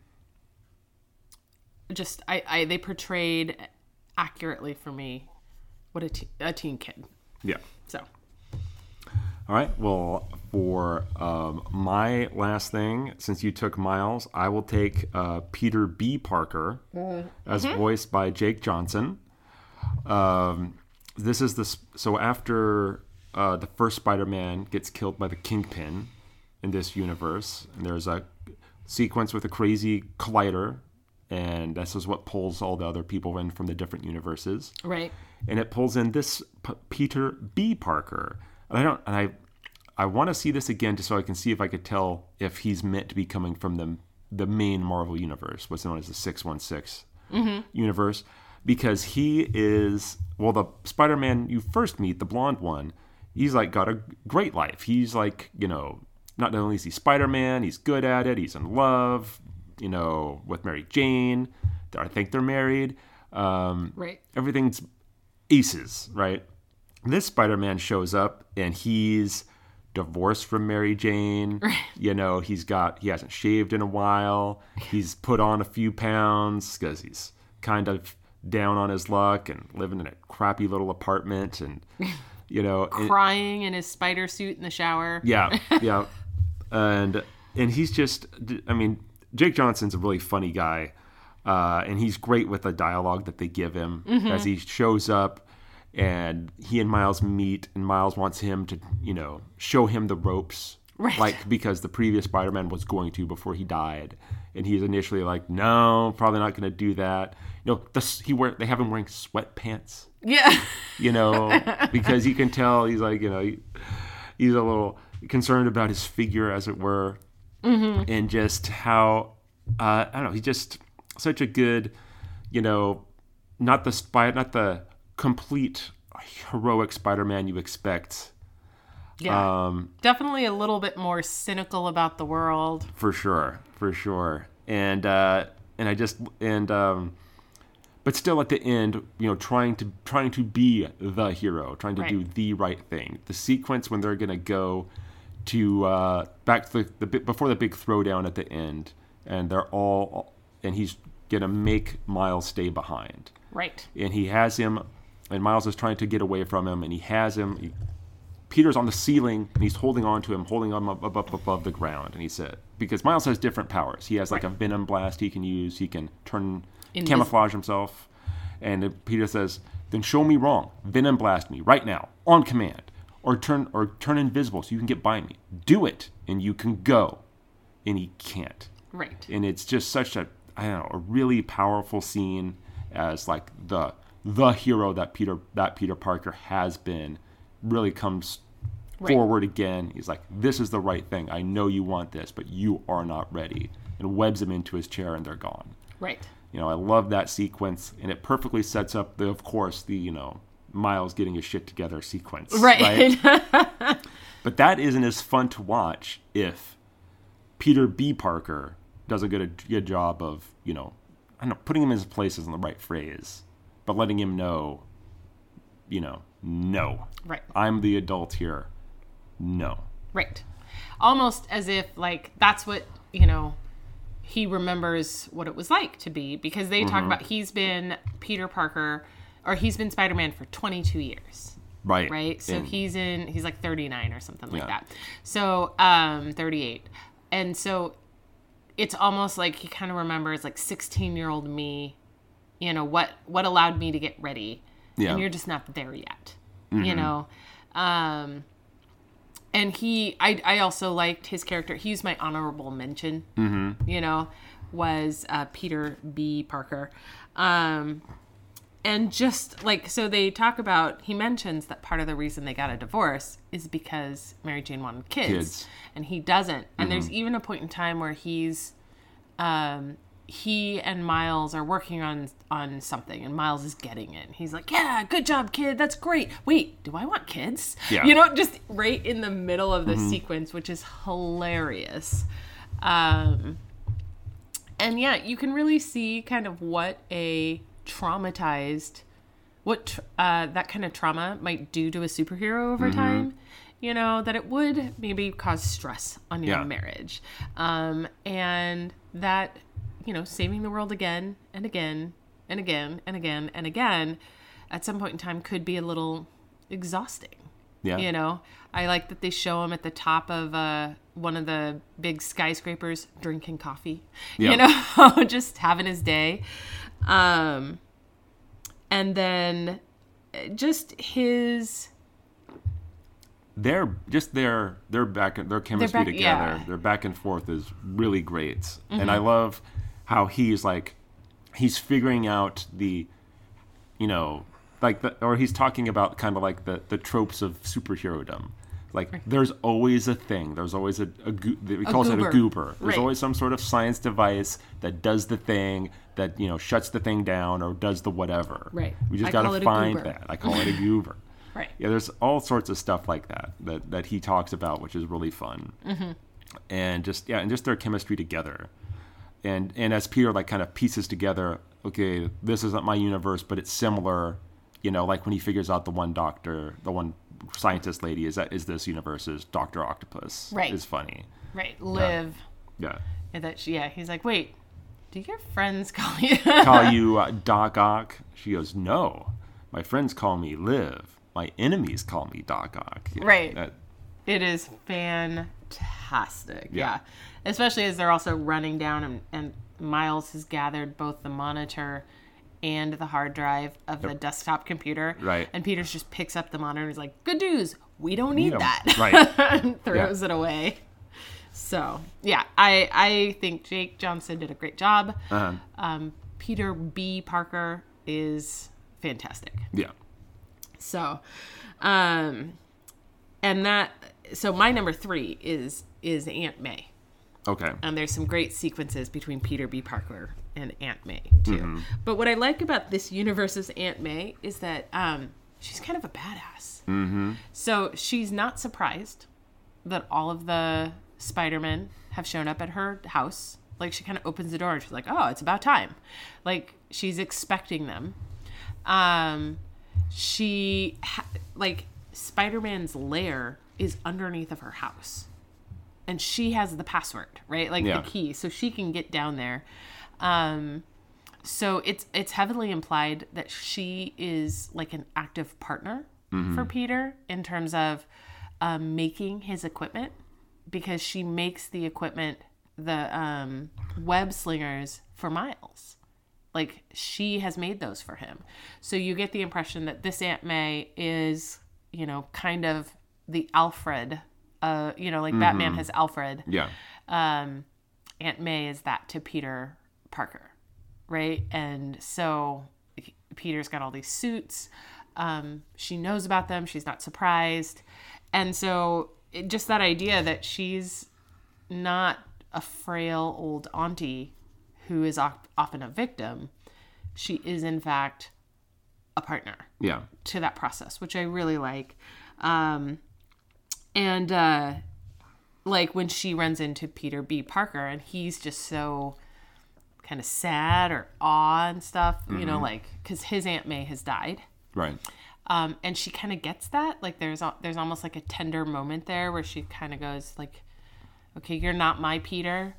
S2: just I, I they portrayed accurately for me what a, te- a teen kid.
S1: Yeah.
S2: So
S1: All right. Well, for um, my last thing, since you took Miles, I will take uh, Peter B. Parker, as voiced by Jake Johnson. Um, this is this. So after uh, the first Spider-Man gets killed by the Kingpin in this universe, and there's a sequence with a crazy collider, and this is what pulls all the other people in from the different universes
S2: right,
S1: and it pulls in this P- Peter B. Parker. And I don't, and I, I want to see this again just so I can see if I could tell if he's meant to be coming from the the main Marvel universe, what's known as the six one six mm-hmm. universe, because he is well the Spider-Man you first meet, the blonde one. He's like got a great life. He's like you know not only is he Spider-Man, he's good at it. He's in love, you know, with Mary Jane. I think they're married. Um,
S2: right,
S1: everything's aces, right? This Spider-Man shows up and he's divorced from Mary Jane. *laughs* Right. You know, he's got he hasn't shaved in a while. He's put on a few pounds because he's kind of down on his luck and living in a crappy little apartment and you know, *laughs*
S2: crying in his spider suit in the shower.
S1: yeah, *laughs* yeah, and and he's just, I mean, Jake Johnson's a really funny guy, uh, and he's great with the dialogue that they give him as he shows up, and he and Miles meet, and Miles wants him to, you know, show him the ropes,
S2: Right.
S1: like because the previous Spider-Man was going to before he died, and he's initially like, no, probably not going to do that. You know, this, he wear they have him wearing sweatpants.
S2: Yeah,
S1: you know, *laughs* because you can tell he's like, you know, he- he's a little concerned about his figure, as it were, and just how uh, I don't know. He's just such a good, you know, not the spy, not the complete heroic Spider-Man you expect.
S2: yeah.
S1: Um,
S2: Definitely a little bit more cynical about the world.
S1: for sure, for sure. And uh, and I just and um, but still at the end, you know, trying to trying to be the hero, trying to
S2: Right.
S1: do the right thing. The sequence when they're gonna go to uh, back to the, the bit before the big throwdown at the end, and they're all and he's gonna make Miles stay behind
S2: Right.
S1: and he has him, and Miles is trying to get away from him, and he has him. He, Peter's on the ceiling, and he's holding on to him, holding him up, up, up above the ground. And he said, because Miles has different powers. He has like a venom blast he can use. He can turn
S2: Invis-
S1: camouflage himself. And Peter says, then show me wrong. Venom blast me right now on command, or turn or turn invisible so you can get by me. Do it, and you can go." And he can't
S2: Right.
S1: and it's just such a I don't know a really powerful scene as like the the hero that Peter that Peter Parker has been really comes
S2: Right.
S1: forward again. He's like, "This is the right thing. I know you want this, but you are not ready," and webs him into his chair, and they're gone.
S2: Right.
S1: You know, I love that sequence, and it perfectly sets up the, of course, the you know Miles getting his shit together sequence.
S2: Right. right? *laughs*
S1: But that isn't as fun to watch if Peter B. Parker does a good, good job of, you know, I don't know, putting him in his place isn't the right phrase, but letting him know, you know, no.
S2: right.
S1: I'm the adult here. No.
S2: Right. Almost as if like that's what, you know, he remembers what it was like to be because they
S1: Mm-hmm.
S2: talk about he's been Peter Parker or he's been Spider-Man for 22 years.
S1: Right.
S2: Right? So
S1: And-
S2: he's in he's like 39 or something like
S1: Yeah.
S2: that. So, um 38. And so it's almost like he kind of remembers like 16-year-old me, you know, what what allowed me to get ready.
S1: Yeah. Mm-hmm.
S2: And you're just not there yet. You know. Um and he I, I also liked his character he's my honorable mention mm-hmm. you know was uh, peter b parker um and just like so they talk about he mentions that part of the reason they got a divorce is because mary jane wanted kids,
S1: Kids.
S2: and he doesn't and there's even a point in time where he's um he and Miles are working on on something and Miles is getting it. He's like, "Yeah, good job, kid. That's great. Wait, do I want kids?"
S1: Yeah.
S2: You know, just right in the middle of the sequence, which is hilarious. Um and yeah, you can really see kind of what a traumatized what uh, that kind of trauma might do to a superhero over time. You know that it would maybe cause stress on your
S1: Yeah.
S2: marriage, um, and that you know saving the world again and again and again and again and again at some point in time could be a little exhausting.
S1: Yeah.
S2: You know, I like that they show him at the top of uh, one of the big skyscrapers drinking coffee.
S1: yeah.
S2: You know, *laughs* just having his day. Um, and then uh, just his
S1: They're just their their back their chemistry
S2: back-
S1: together,
S2: yeah.
S1: their back and forth is really great.
S2: Mm-hmm.
S1: And I love how he's like he's figuring out the you know like the or he's talking about kind of like the the tropes of superherodom. Like there's always a thing. There's always a, a goo- he calls it a goober. There's
S2: Right.
S1: always some sort of science device that does the thing that you know shuts the thing down or does the whatever.
S2: Right.
S1: We just got to find that. I call it a goober. *laughs*
S2: right.
S1: Yeah, there's all sorts of stuff like that that, that he talks about, which is really fun. Mm-hmm. And just yeah, and just their chemistry together, and and as Peter like kind of pieces together, okay, this isn't my universe, but it's similar. You know, like when he figures out the one doctor, the one scientist lady is that is this universe's Doctor Octopus.
S2: Right.
S1: is funny.
S2: Right. Liv.
S1: Yeah,
S2: And that she, yeah, he's like, wait, do your friends *laughs* call you?
S1: call you uh, Doc Ock. She goes, no, my friends call me Liv. My enemies call me Doc Ock. Yeah,
S2: Right.
S1: that-
S2: It is fantastic. Yeah.
S1: Yeah.
S2: Especially as they're also running down and, and Miles has gathered both the monitor and the hard drive of the desktop computer.
S1: Right.
S2: And Peters just picks up the monitor and is like, good news. We don't need
S1: Need 'em."
S2: that.
S1: Right. *laughs*
S2: and throws it away. So, yeah, I, I think Jake Johnson did a great job.
S1: uh-huh.
S2: Um, Peter B. Parker is fantastic.
S1: yeah.
S2: So, um, and that so my number three is is Aunt May,
S1: Okay.
S2: and there's some great sequences between Peter B. Parker and Aunt May too. But what I like about this universe's Aunt May is that um, she's kind of a badass. Mm-hmm. So she's not surprised that all of the Spider-Men have shown up at her house. Like she kind of opens the door and she's like, "Oh, it's about time." Like she's expecting them. Um, she ha- like Spider-Man's lair is underneath of her house, and she has the password, right? Like
S1: Yeah.
S2: the key, so she can get down there. Um, so it's it's heavily implied that she is like an active partner for Peter in terms of um, making his equipment because she makes the equipment the um, web slingers for Miles Like she has made those for him. So you get the impression that this Aunt May is, you know, kind of the Alfred. Uh, you know, like Batman has Alfred.
S1: Yeah.
S2: Um, Aunt May is that to Peter Parker, right? And so Peter's got all these suits. Um, she knows about them. She's not surprised, and so it, just that idea that she's not a frail old auntie who is often a victim. She is, in fact, a partner
S1: Yeah.
S2: to that process, which I really like. Um, and uh, like when she runs into Peter B. Parker, and he's just so kind of sad or awe and stuff, you know, like because his Aunt May has died.
S1: Right.
S2: Um, and she kind of gets that. Like there's there's almost like a tender moment there where she kind of goes like, "Okay, you're not my Peter,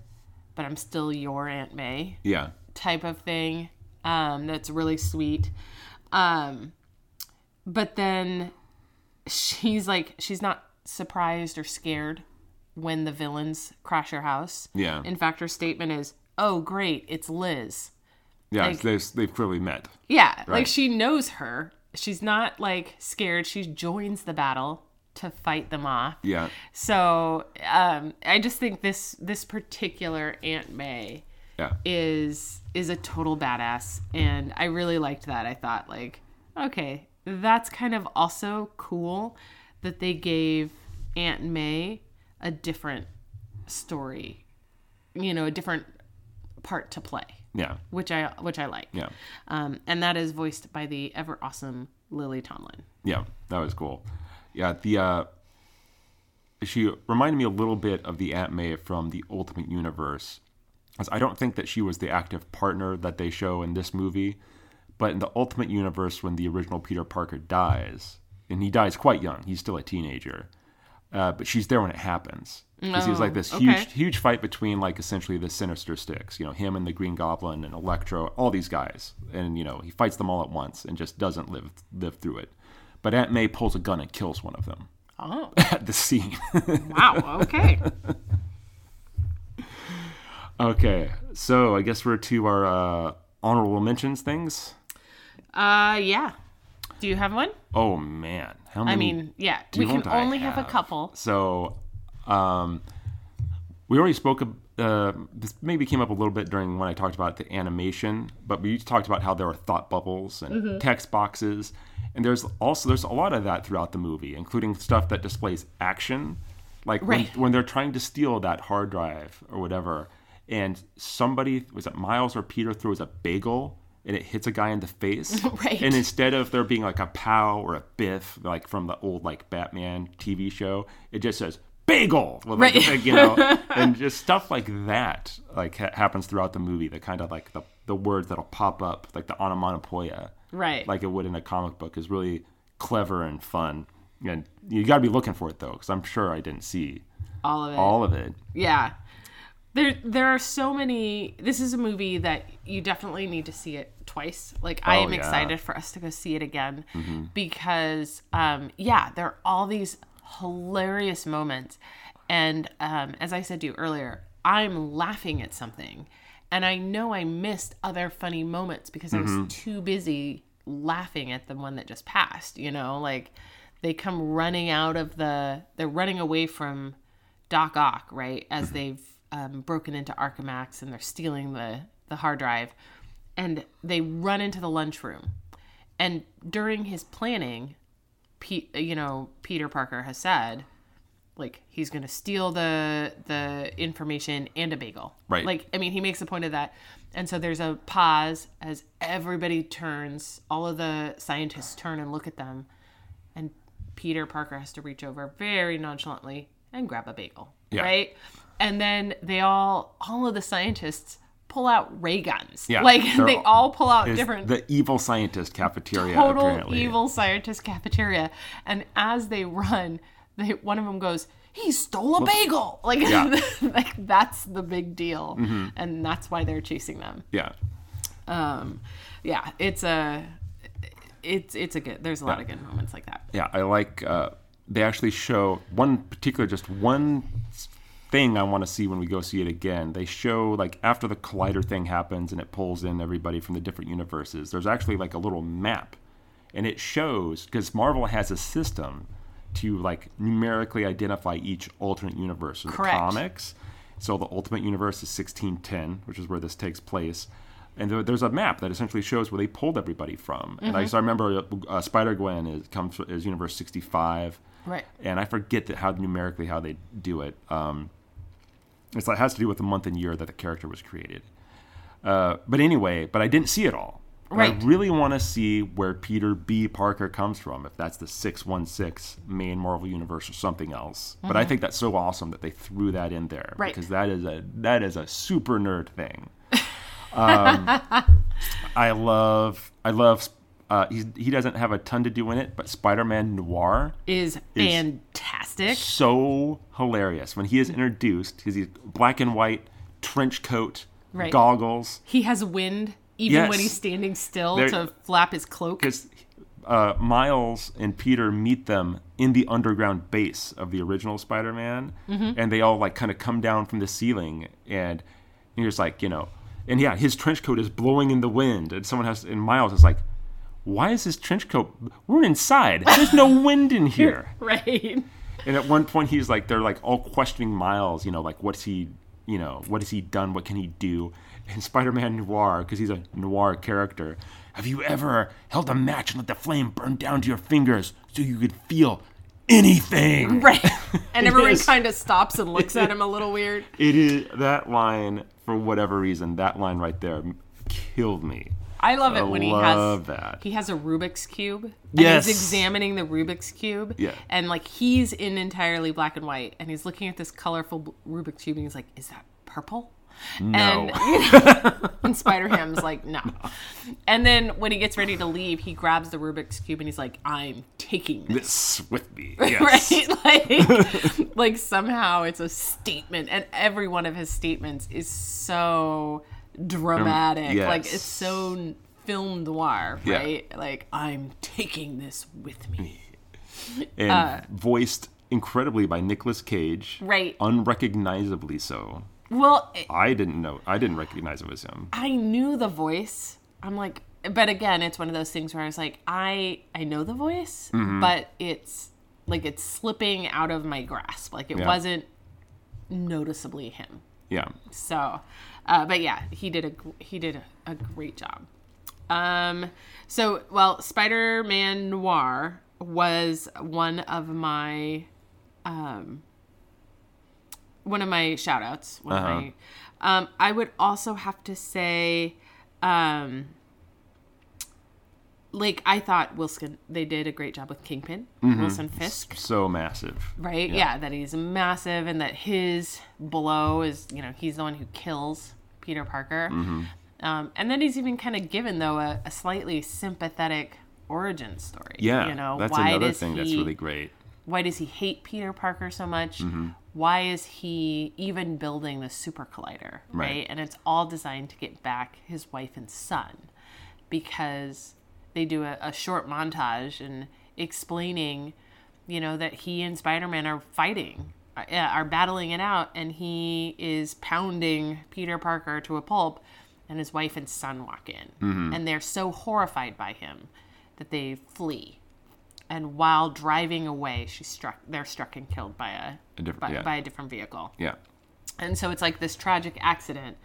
S2: but I'm still your Aunt May."
S1: Yeah.
S2: type of thing. Um, that's really sweet. Um, but then she's like, she's not surprised or scared when the villains crash her house.
S1: Yeah.
S2: In fact, her statement is, "Oh, great, it's Liv."
S1: Yeah.
S2: Like-
S1: they've, they've clearly met.
S2: Yeah, like she knows her. She's not like scared. She joins the battle to fight them off.
S1: Yeah.
S2: So um, I just think this this particular Aunt May
S1: Yeah.
S2: is is a total badass and I really liked that. I thought like, okay, that's kind of also cool that they gave Aunt May a different story. You know, a different part to play,
S1: Yeah.
S2: which I which I like.
S1: Yeah.
S2: Um, and that is voiced by the ever awesome Lily Tomlin.
S1: Yeah, that was cool. Yeah, the uh, she reminded me a little bit of the Aunt May from the Ultimate Universe. As I don't think that she was the active partner that they show in this movie, but in the Ultimate Universe, when the original Peter Parker dies, and he dies quite young, he's still a teenager, uh, but she's there when it happens. Because he was like this
S2: Oh,
S1: huge,
S2: okay.
S1: huge fight between like essentially the Sinister Six, you know, him and the Green Goblin and Electro, all these guys, and you know he fights them all at once and just doesn't live live through it. But Aunt May pulls a gun and kills one of them
S2: Oh, *laughs*
S1: at the scene.
S2: wow. Okay. *laughs*
S1: okay, so I guess we're to our uh, honorable mentions things.
S2: uh, yeah. Do you have one?
S1: Oh man, how many?
S2: I mean, yeah. We can only have a couple.
S1: So, um, we already spoke. Uh, this maybe came up a little bit during when I talked about the animation, but we talked about how there are thought bubbles and
S2: Mm-hmm.
S1: text boxes, and there's also there's a lot of that throughout the movie, including stuff that displays action, like
S2: Right.
S1: when, when they're trying to steal that hard drive or whatever, and somebody was it Miles or Peter throws a bagel. And it hits a guy in the face, *laughs*
S2: Right.
S1: and instead of there being like a pow or a biff like from the old like Batman TV show, it just says bagel, with, like,
S2: Right.
S1: a big, you know, *laughs* and just stuff like that like ha- happens throughout the movie. The kind of like the the words that'll pop up like the onomatopoeia,
S2: Right.
S1: like it would in a comic book, is really clever and fun. And you got to be looking for it though, because I'm sure I didn't see
S2: all of it.
S1: all of it.
S2: Yeah. There there are so many this is a movie that you definitely need to see it twice. Like I
S1: Oh,
S2: am
S1: yeah. Mm-hmm.
S2: excited for us to go see it again because um yeah, there are all these hilarious moments and um as I said to you earlier, I'm laughing at something and I know I missed other funny moments because I
S1: Mm-hmm.
S2: was too busy laughing at the one that just passed, you know, like they come running out of the they're running away from Doc Ock, right? As they've um, broken into Alchemax and they're stealing the the hard drive, and they run into the lunchroom. And during his planning, Pete, you know, Peter Parker has said, like he's going to steal the the information and a bagel.
S1: Right.
S2: Like I mean, he makes a point of that. And so there's a pause as everybody turns, all of the scientists turn and look at them, and Peter Parker has to reach over very nonchalantly and grab a bagel.
S1: Yeah.
S2: Right? And then they all all of the scientists pull out ray guns.
S1: Yeah,
S2: Like *laughs*
S1: they're all-
S2: pull out different
S1: the evil scientist cafeteria.
S2: total
S1: apparently.
S2: evil scientist cafeteria. And as they run, they, one of them goes, "He stole a bagel!" *laughs* Like,
S1: Yeah. Mm-hmm. *laughs*
S2: like that's the big deal, and that's why they're chasing them.
S1: Yeah,
S2: Um, yeah, it's a, it's it's a good. There's a lot of good moments like that.
S1: yeah. I like. Uh, they actually show one particular, just one thing I want to see when we go see it again. They show like after the collider thing happens and it pulls in everybody from the different universes. There's actually like a little map, and it shows because Marvel has a system to like numerically identify each alternate universe in the
S2: Correct.
S1: comics. So the Ultimate Universe is 1610, which is where this takes place. And there- there's a map that essentially shows where they pulled everybody from. And I, so I remember uh, Spider Gwen is comes is Universe 65,
S2: Right.
S1: and I forget that how numerically how they do it. Um, it's like, it has to do with the month and year that the character was created. Uh, but anyway, but I didn't see it all. I really want to see where Peter B. Parker comes from, if that's the 616 main Marvel universe or something else. But I think that's so awesome that they threw that in there
S2: Mm-hmm. Right.
S1: because that is a that is a super nerd thing. *laughs* Um, I love I love uh, he's, he doesn't have a ton to do in it, but Spider-Man Noir
S2: Is fantastic.
S1: so hilarious when he is introduced. He's he's black and white trench coat,
S2: Right.
S1: goggles.
S2: He has wind even when he's standing still
S1: There-
S2: to flap his cloak.
S1: Because uh, Miles and Peter meet them in the underground base of the original Spider-Man,
S2: Mm-hmm.
S1: and they all like kind of come down from the ceiling, and you're just like, you know, and yeah, his trench coat is blowing in the wind, and someone has, and Miles is like, why is his trench coat? We're inside. There's no *laughs* wind in here.
S2: Right.
S1: And at one point, he's like, they're like all questioning Miles, you know, like, what's he, you know, what has he done? What can he do? And Spider Man Noir, because he's a noir character, have you ever held a match and let the flame burn down to your fingers so you could feel anything? *laughs*
S2: Right. *laughs* And everyone kind of stops and looks at him a little weird.
S1: It is that line, for whatever reason, that line right there killed me.
S2: I love it
S1: I
S2: when he has
S1: that.
S2: he has a Rubik's cube. And
S1: Yes.
S2: he's examining the Rubik's cube.
S1: Yeah.
S2: And like he's in entirely black and white and he's looking at this colorful Rubik's cube and he's like, "Is that purple?"
S1: No.
S2: And, *laughs* you know, and Spider Ham's like, no. And then when he gets ready to leave, he grabs the Rubik's Cube and he's like, I'm taking this.
S1: this with me. *laughs* Yes.
S2: Right? *laughs* Like, like somehow it's a statement. And every one of his statements is so dramatic.
S1: yes.
S2: Like, it's so film noir,
S1: Yeah.
S2: right? Like, I'm taking this with me. *laughs*
S1: And voiced incredibly by Nicolas Cage.
S2: Right.
S1: Unrecognizably so.
S2: Well, it-
S1: I didn't know. I didn't recognize it was him.
S2: I knew the voice. I'm like, but again, it's one of those things where I was like, I I know the voice,
S1: Mm-hmm.
S2: but it's like it's slipping out of my grasp. Like it
S1: Yeah.
S2: wasn't noticeably him.
S1: Yeah.
S2: So, uh, but yeah, he did a he did a, a great job. Um, so well, Spider-Man Noir was one of my um one of my shout outs. One
S1: Uh-huh.
S2: of my um I would also have to say um like I thought Wilson they did a great job with Kingpin, Wilson Fisk
S1: So massive.
S2: right? Yeah. that he's massive and that his blow is, you know, he's the one who kills Peter Parker.
S1: Mm-hmm.
S2: Um, and then he's even kind of given though a, a slightly sympathetic origin story.
S1: Yeah.
S2: you know,
S1: that's
S2: why
S1: another
S2: does
S1: thing that's really great.
S2: Why does he hate Peter Parker so much?
S1: Mm-hmm.
S2: Why is he even building the super collider? Right.
S1: Right.
S2: And it's all designed to get back his wife and son because they do a, a short montage and explaining, you know, that he and Spider Man are fighting, uh, are battling it out, and he is pounding Peter Parker to a pulp, and his wife and son walk in. And they're so horrified by him that they flee. And while driving away, she's struck. They're struck and killed by a,
S1: A different-
S2: by,
S1: yeah.
S2: by a different vehicle
S1: Yeah.
S2: and so it's like this tragic accident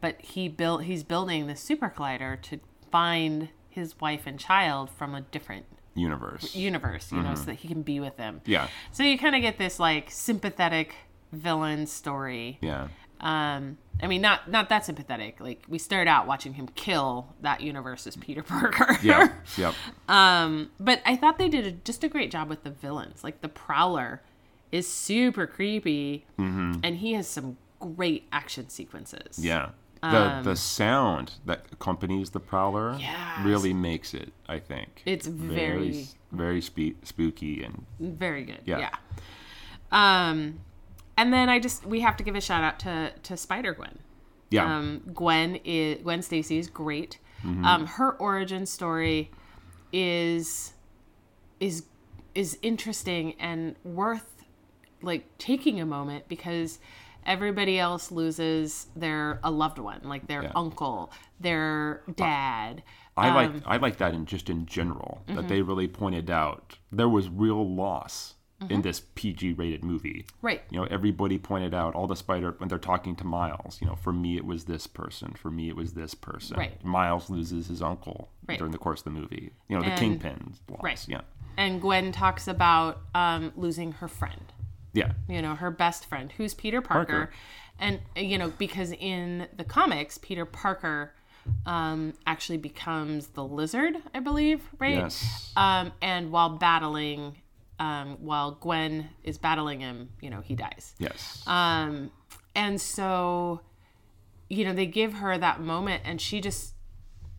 S2: but he built he's building the super collider to find his wife and child from a different
S1: Universe.
S2: universe you know so that he can be with them
S1: Mm-hmm. Yeah.
S2: so you kind of get this like sympathetic villain story
S1: Yeah.
S2: um i mean not not that sympathetic like we start out watching him kill that universe's peter parker
S1: Yeah. *laughs* yep.
S2: um, but I thought they did a, just a great job with the villains. Like the Prowler is super creepy, and he has some great action sequences.
S1: Mm-hmm. Yeah. The the sound that accompanies the prowler
S2: Um,
S1: really makes it. I think
S2: It's very-
S1: very spe- spooky and
S2: very good.
S1: Yeah.
S2: Yeah. Um, and then I just we have to give a shout out to to Spider Gwen.
S1: yeah
S2: Um, Gwen is Gwen Stacy is great.
S1: Mm-hmm.
S2: Um, her origin story is is is interesting and worth like taking a moment because Everybody else loses their a loved one, like their
S1: Yeah.
S2: uncle, their dad.
S1: I like
S2: Um,
S1: I like that in just in general
S2: mm-hmm.
S1: that they really pointed out there was real loss in this PG rated movie.
S2: Mm-hmm. Right.
S1: You know, everybody pointed out all the spider when they're talking to Miles. You know, for me it was this person. For me it was this person.
S2: Right.
S1: Miles loses his uncle
S2: Right.
S1: during the course of the movie. You know, the kingpin loss.
S2: Right.
S1: Yeah.
S2: And Gwen talks about um, losing her friend.
S1: Yeah.
S2: you know, her best friend, who's Peter Parker.
S1: Parker.
S2: And, you know, because in the comics, Peter Parker um, actually becomes the lizard, I believe, right?
S1: Yes.
S2: Um, and while battling, um, while Gwen is battling him, you know, he dies.
S1: Yes.
S2: Um, and so, you know, they give her that moment and she just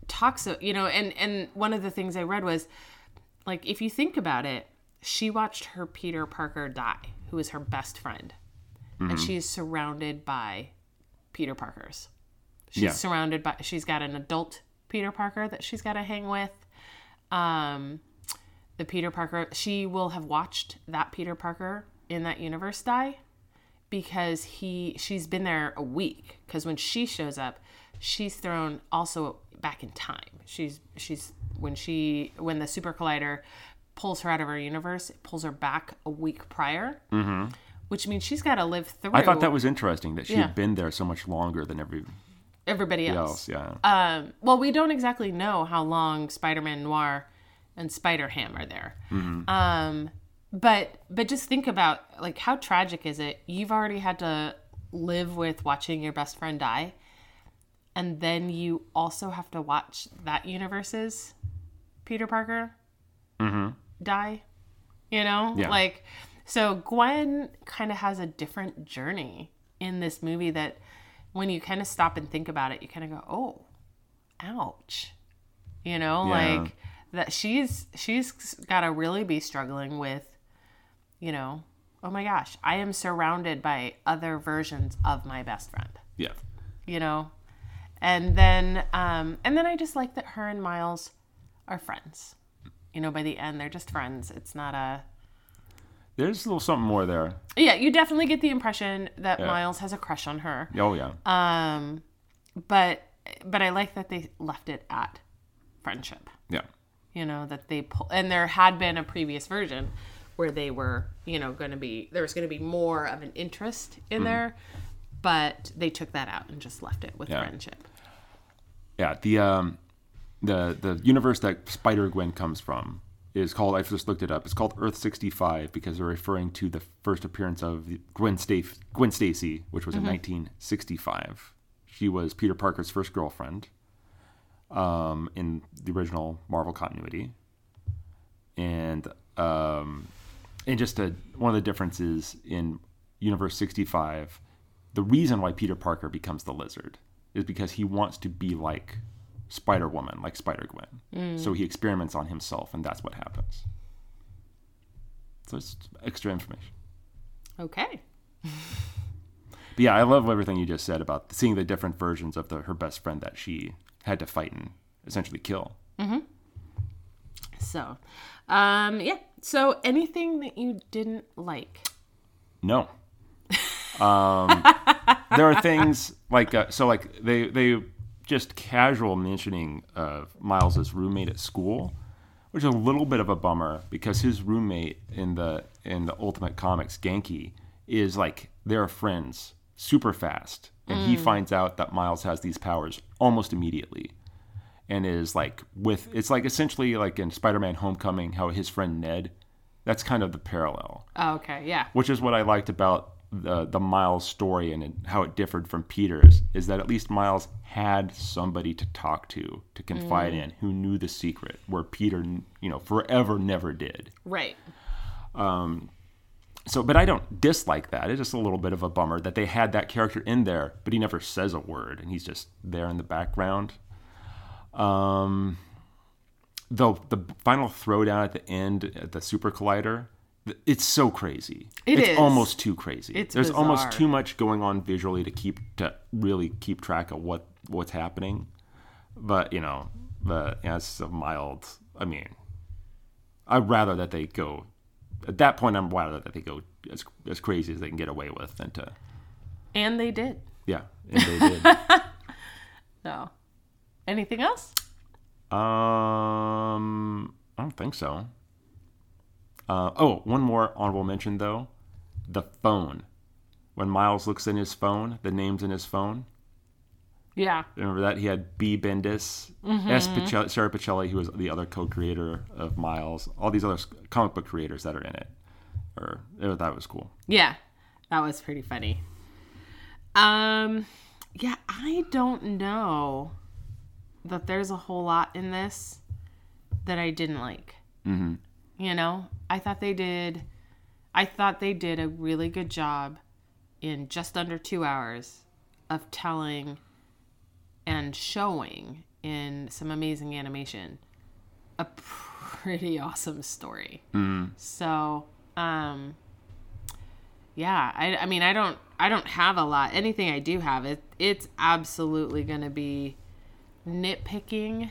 S2: talks, you know, and, and one of the things I read was like, if you think about it, she watched her Peter Parker die, who is her best friend. And she is surrounded by Peter Parkers. She's
S1: Yeah.
S2: surrounded by, she's got an adult Peter Parker that she's got to hang with. Um, the Peter Parker, she will have watched that Peter Parker in that universe die because he she's been there a week because when she shows up she's thrown also back in time she's she's when she when the super collider pulls her out of her universe it pulls her back a week prior mm-hmm. which means she's got to live through
S1: I thought that was interesting that she
S2: Yeah.
S1: had been there so much longer than everybody
S2: everybody else
S1: else. Yeah.
S2: um, well we don't exactly know how long spider-man noir and spider-ham are there um, but but just think about like how tragic is it you've already had to live with watching your best friend die and then you also have to watch that universe's peter parker die you know
S1: Yeah.
S2: like so gwen kind of has a different journey in this movie that when you kind of stop and think about it you kind of go oh ouch you know
S1: Yeah.
S2: like that she's she's got to really be struggling with you know oh my gosh i am surrounded by other versions of my best friend
S1: yeah.
S2: you know and then um and then i just like that her and miles are friends you know by the end they're just friends it's not a
S1: There's a little something more there.
S2: yeah you definitely get the impression that
S1: Yeah.
S2: miles has a crush on her
S1: Oh yeah.
S2: um but but i like that they left it at friendship
S1: yeah.
S2: you know that they pull and there had been a previous version where they were you know going to be there was going to be more of an interest in there but they took that out and just left it with
S1: Yeah.
S2: friendship
S1: Yeah, the um, the the universe that Spider Gwen comes from is called. I just looked it up. It's called Earth sixty five because they're referring to the first appearance of Gwen Stacy, Gwen Stacy, which was in nineteen sixty five. She was Peter Parker's first girlfriend um, in the original Marvel continuity, and um, and just a, one of the differences in Universe sixty five. The reason why Peter Parker becomes the Lizard is because he wants to be like Spider Woman, like Spider Gwen. So he experiments on himself, and that's what happens. So it's extra information.
S2: okay *laughs*
S1: But yeah, I love everything you just said about seeing the different versions of the her best friend that she had to fight and essentially kill.
S2: so um yeah so anything that you didn't like
S1: No. Um, there are things like uh, so like they they just casual mentioning of Miles's roommate at school, which is a little bit of a bummer because his roommate in the in the Ultimate Comics Ganke is like they're friends super fast, and he mm. finds out that Miles has these powers almost immediately, and is like with it's like essentially like in Spider-Man: Homecoming how his friend Ned, that's kind of the parallel.
S2: Oh, okay yeah.
S1: Which is what I liked about the the Miles story and how it differed from Peter's is that at least Miles had somebody to talk to to confide in who knew the secret where Peter you know forever never did.
S2: right Um.
S1: So but I don't dislike that. It's just a little bit of a bummer that they had that character in there but he never says a word and he's just there in the background. Um though the final throwdown at the end at the super collider it's so crazy.
S2: It
S1: it's
S2: is.
S1: almost too crazy.
S2: It's
S1: There's
S2: bizarre.
S1: almost too much going on visually to keep to really keep track of what what's happening. But you know, the yeah, it's a mild. I mean, I'd rather that they go. At that point, I'm rather that they go as as crazy as they can get away with than to
S2: And they did.
S1: Yeah, and they did. *laughs*
S2: So, anything else?
S1: um, I don't think so. Uh, oh, one more honorable mention though, the phone. When Miles looks in his phone, the names in his phone.
S2: Yeah.
S1: Remember that he had B. Bendis, S. Pichelli, Sara Pichelli, who was the other co-creator of Miles. All these other comic book creators that are in it. Or oh, that was cool.
S2: Yeah. That was pretty funny. Um, yeah, I don't know that there's a whole lot in this that I didn't like. Mm-hmm. You know, I thought they did. I thought they did a really good job in just under two hours of telling and showing in some amazing animation a pretty *laughs* awesome story. So, um, yeah, I, I mean, I don't, I don't have a lot. Anything I do have, it, it's absolutely going to be nitpicking,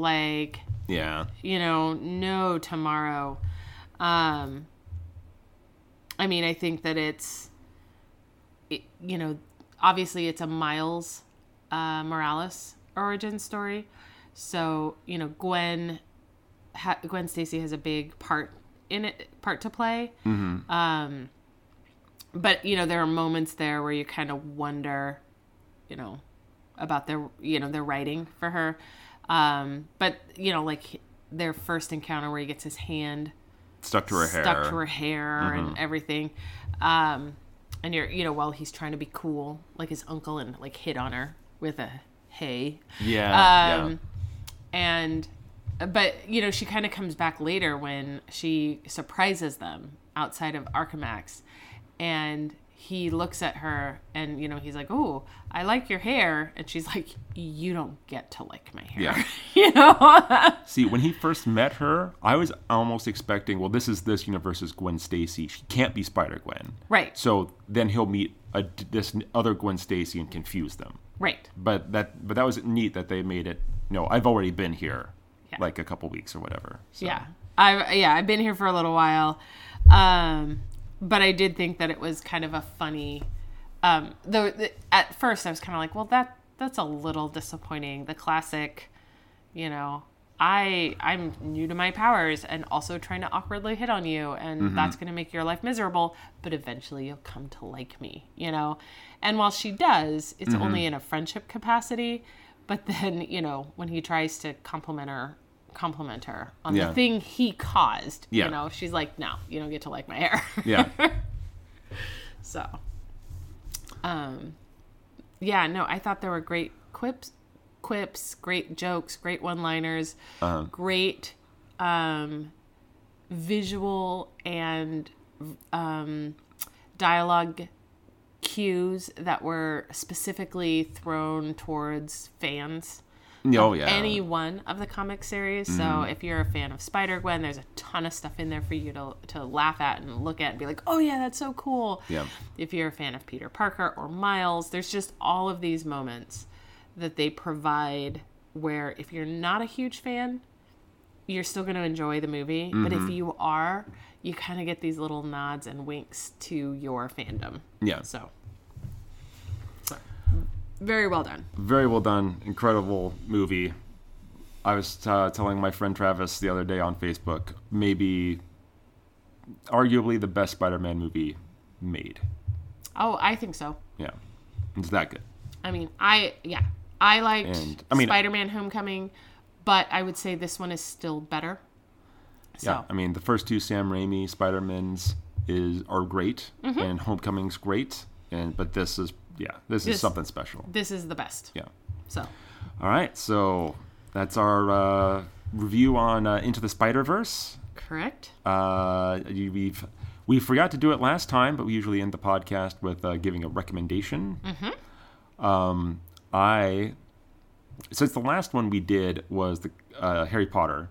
S2: like
S1: Yeah.
S2: you know, no tomorrow. Um, I mean, I think that it's, it, you know, obviously it's a Miles uh, Morales origin story. So, you know, Gwen, ha- Gwen Stacy has a big part in it, part to play. Um, but, you know, there are moments there where you kind of wonder, you know, about their you know their writing for her um but you know like their first encounter where he gets his hand
S1: Stuck to her hair.
S2: stuck to her hair and everything um and you're you know while he's trying to be cool like his uncle and like hit on her with a hey
S1: Yeah.
S2: um and but you know she kind of comes back later when she surprises them outside of Alchemax and he looks at her and you know he's like oh i like your hair and she's like you don't get to like my hair
S1: Yeah. *laughs*
S2: you know *laughs*
S1: See, when he first met her, I was almost expecting, well, this is this universe's Gwen Stacy. She can't be Spider Gwen.
S2: right
S1: So then he'll meet a, this other Gwen Stacy and confuse them.
S2: right
S1: But that, but that was neat that they made it. No, I've already been here,
S2: Yeah.
S1: like a couple weeks or whatever. So,
S2: yeah i yeah i've been here for a little while um but i did think that it was kind of a funny um though the, at first i was kind of like well that that's a little disappointing. The classic you know i i'm new to my powers and also trying to awkwardly hit on you and that's going to make your life miserable but eventually you'll come to like me you know? And while she does it's only in a friendship capacity but then you know when he tries to compliment her compliment her on
S1: Yeah.
S2: the thing he caused
S1: Yeah.
S2: you know she's like no you don't get to like my hair *laughs*
S1: Yeah.
S2: so, um, yeah, no, I thought there were great quips, quips, great jokes, great one-liners, great um, visual and um, dialogue cues that were specifically thrown towards fans
S1: oh yeah.
S2: any one of the comic series. So mm-hmm. if you're a fan of Spider Gwen, there's a ton of stuff in there for you to to laugh at and look at and be like, "Oh yeah, that's so cool."
S1: Yeah.
S2: If you're a fan of Peter Parker or Miles, there's just all of these moments that they provide where if you're not a huge fan, you're still going to enjoy the movie, but if mm-hmm. you are, you kind of get these little nods and winks to your fandom.
S1: Yeah.
S2: So very well done.
S1: very well done, incredible movie. I was uh, telling my friend Travis the other day on Facebook, maybe arguably the best Spider-Man movie made.
S2: Oh, I think so.
S1: Yeah, it's that good.
S2: I mean, I yeah, I liked
S1: And, I mean-
S2: Spider-Man: Homecoming, but I would say this one is still better. So
S1: Yeah, I mean the first two Sam Raimi Spider-Mans is are great,
S2: Mm-hmm.
S1: and Homecoming's great, and but this is yeah, this,
S2: This-
S1: is something special.
S2: this is the best.
S1: Yeah.
S2: So
S1: All right, so that's our uh, review on uh, Into the Spider Verse.
S2: correct.
S1: Uh, we've we forgot to do it last time, but we usually end the podcast with uh, giving a recommendation. Um, I since the last one we did was the uh, Harry Potter,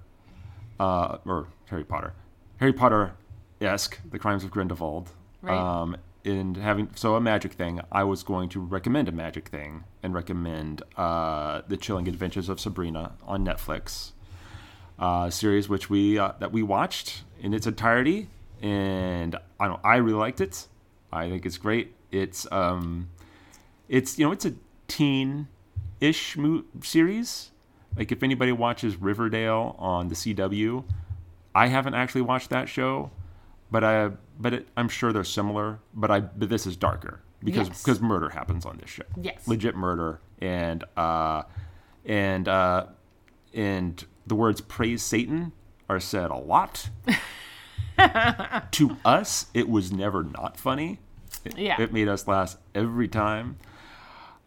S1: uh, or Harry Potter, Harry Potter esque, The Crimes of Grindelwald.
S2: Right.
S1: Um, and having so a magic thing, I was going to recommend a magic thing and recommend uh, the Chilling Adventures of Sabrina on Netflix uh, series, which we uh, that we watched in its entirety, and I don't. I really liked it. I think it's great. It's um, it's you know it's a teen-ish mo- series. Like if anybody watches Riverdale on the CW, I haven't actually watched that show, but I but it, I'm sure they're similar. But I but this is darker because
S2: Yes.
S1: because murder happens on this show.
S2: Yes.
S1: legit murder and uh and uh and the words praise Satan are said a lot. *laughs* to us, it was never not funny. It,
S2: Yeah.
S1: it made us laugh every time.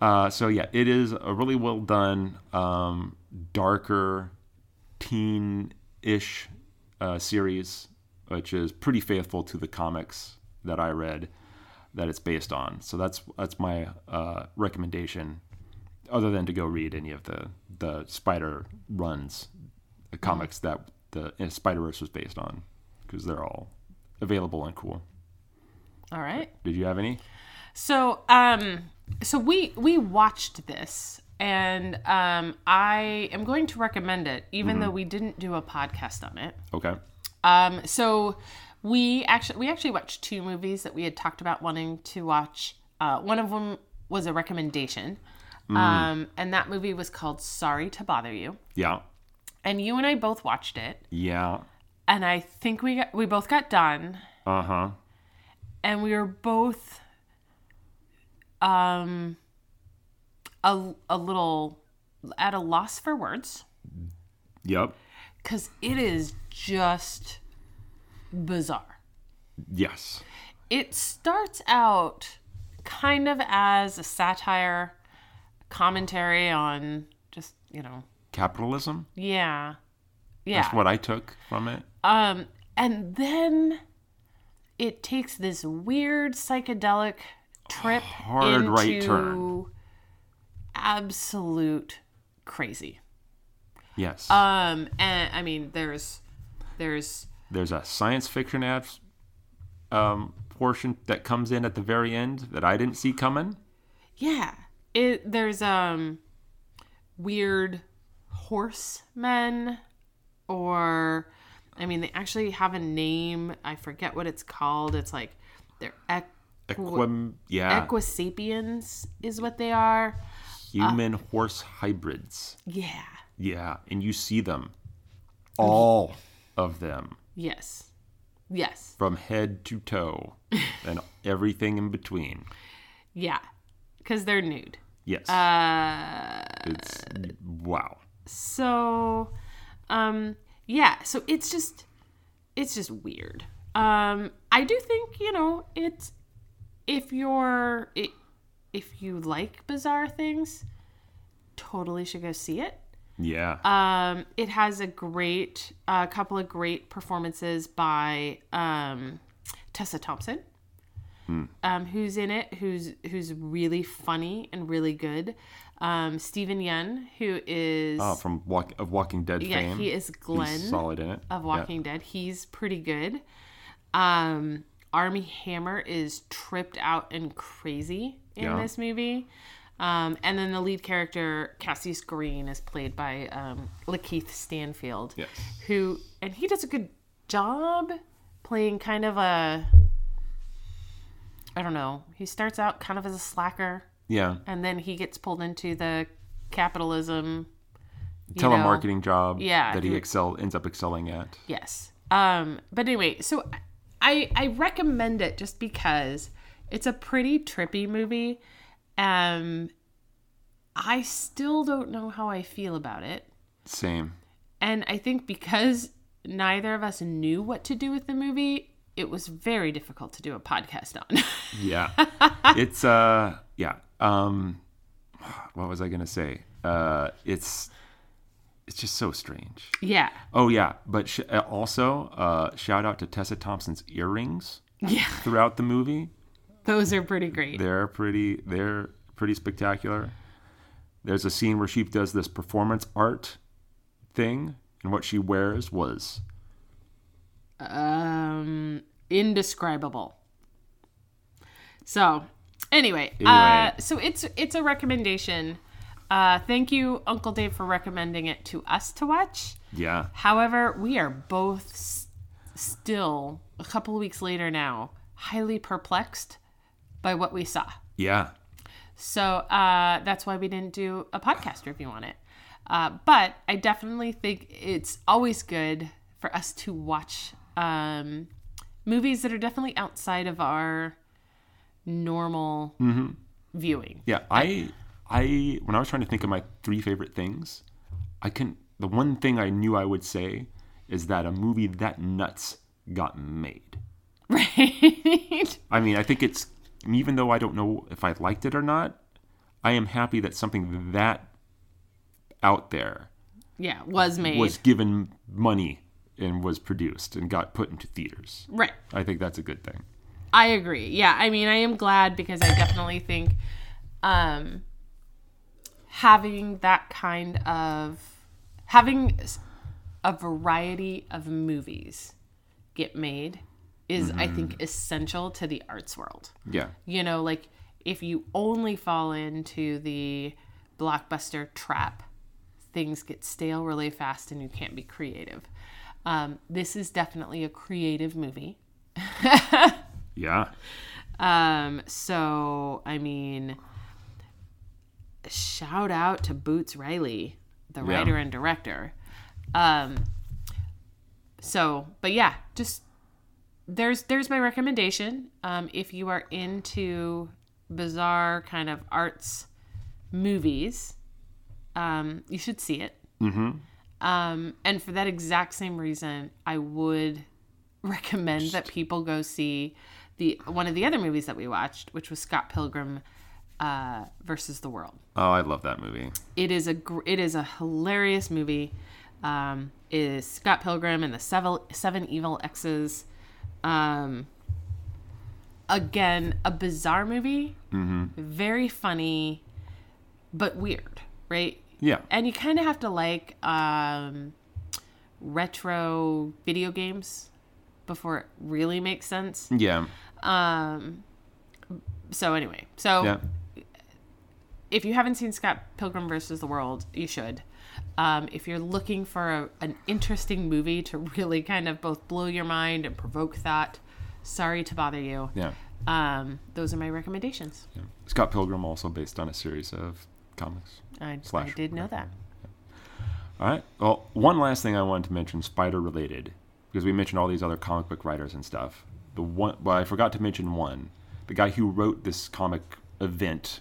S1: Uh, so yeah, it is a really well done, um, darker, teen-ish uh, series, which is pretty faithful to the comics that I read that it's based on. So that's that's my uh, recommendation, other than to go read any of the the Spider runs, the comics that the Spider Verse was based on, because they're all available and cool.
S2: All right.
S1: Did you have any?
S2: So, um, so we we watched this, and um, I am going to recommend it, even though we didn't do a podcast on it.
S1: Okay.
S2: Um, so we actually we actually watched two movies that we had talked about wanting to watch. Uh, one of them was a recommendation, um, and that movie was called Sorry to Bother You.
S1: Yeah.
S2: And you and I both watched it,
S1: Yeah.
S2: and I think we got, we both got done,
S1: Uh huh.
S2: and we were both um a, a little at a loss for words
S1: Yep.
S2: Because it is just bizarre.
S1: Yes.
S2: It starts out kind of as a satire, commentary on just, you know,
S1: Capitalism.
S2: yeah. Yeah.
S1: That's what I took from it.
S2: Um, and then it takes this weird psychedelic trip
S1: Hard
S2: into
S1: right turn.
S2: absolute crazy.
S1: Yes.
S2: Um, and I mean, there's, there's,
S1: There's a science fiction ad um, portion that comes in at the very end that I didn't see coming.
S2: yeah, it there's um weird horsemen, or I mean, they actually have a name. I forget what it's called. It's like they're equ-
S1: Equim, yeah,
S2: equisapiens is what they are.
S1: human horse hybrids.
S2: Yeah.
S1: Yeah, and you see them, all of them,
S2: Yes. Yes.
S1: from head to toe, *laughs* and everything in between.
S2: Yeah. Because they're nude.
S1: Yes,
S2: Uh,
S1: it's wow.
S2: so, um, yeah. So it's just, it's just weird. Um, I do think you know it's if you're it, if you like bizarre things, totally should go see it.
S1: Yeah,
S2: Um, it has a great, a couple of great performances by um, Tessa Thompson, um, who's in it, who's who's really funny and really good. Um, Steven Yeun, who is
S1: oh, from walk, of Walking Dead
S2: yeah,
S1: fame.
S2: he is Glenn
S1: He's solid in it.
S2: of
S1: Yeah.
S2: Walking Dead. He's pretty good. Um, Armie Hammer is tripped out and crazy in
S1: Yeah.
S2: this movie. Um, and then the lead character, Cassius Green, is played by um, Lakeith Stanfield,
S1: Yes.
S2: who, and he does a good job playing kind of a, I don't know, he starts out kind of as a slacker,
S1: Yeah,
S2: and then he gets pulled into the capitalism you know,
S1: telemarketing job.
S2: yeah,
S1: that he excel ends up excelling at.
S2: Yes. Um, but anyway, so I I recommend it just because it's a pretty trippy movie. Um I still don't know how I feel about it.
S1: Same.
S2: And I think because neither of us knew what to do with the movie, it was very difficult to do a podcast on. *laughs*
S1: Yeah. it's uh yeah. Um what was I going to say? Uh it's it's just so strange.
S2: yeah.
S1: Oh yeah, but sh- uh, also uh shout out to Tessa Thompson's earrings
S2: Yeah.
S1: throughout the movie.
S2: Those are pretty great.
S1: They're pretty they're pretty spectacular. There's a scene where she does this performance art thing and what she wears was
S2: um indescribable so anyway, uh so it's it's a recommendation uh thank you uncle dave for recommending it to us to watch
S1: yeah.
S2: however we are both s- still a couple of weeks later now highly perplexed by what we saw.
S1: Yeah.
S2: So uh, that's why we didn't do a podcast review on it. Uh, but I definitely think it's always good for us to watch um, movies that are definitely outside of our normal viewing.
S1: Yeah, I I when I was trying to think of my three favorite things, I can the one thing I knew I would say is that a movie that nuts got made. *laughs*
S2: Right?
S1: I mean, I think it's even though I don't know if I liked it or not, I am happy that something that out there
S2: yeah, was made.
S1: was given money and was produced and got put into theaters.
S2: right.
S1: I think that's a good thing.
S2: I agree. Yeah, I mean, I am glad because I definitely think um, having that kind of having a variety of movies get made is, I think, essential to the arts world.
S1: Yeah.
S2: You know, like if you only fall into the blockbuster trap, things get stale really fast and you can't be creative. Um, this is definitely a creative movie. *laughs*
S1: Yeah.
S2: Um, so I mean, shout out to Boots Riley, the
S1: Yeah.
S2: writer and director. Um, so, but yeah, just there's there's my recommendation. Um, if you are into bizarre kind of arts movies, um, you should see it. Mm-hmm. Um, and for that exact same reason, I would *laughs* recommend that people go see the one of the other movies that we watched, which was Scott Pilgrim uh, versus the World.
S1: Oh, I love that movie.
S2: It is a gr- it is a hilarious movie. Um, is Scott Pilgrim and the seven seven evil exes. Um, again, a bizarre movie, very funny, but weird, right?
S1: Yeah.
S2: And you kind of have to like um, retro video games before it really makes sense.
S1: Yeah.
S2: Um, so anyway, so
S1: Yeah.
S2: if you haven't seen Scott Pilgrim versus the World, you should. Um, if you're looking for a, an interesting movie to *laughs* really kind of both blow your mind and provoke thought, sorry to bother you.
S1: Yeah.
S2: Um, those are my recommendations.
S1: yeah. Scott Pilgrim also based on a series of comics.
S2: I, I did know that.
S1: All right. Well, one last thing I wanted to mention, spider related, because we mentioned all these other comic book writers and stuff. The one, well, I forgot to mention one. The guy who wrote this comic event,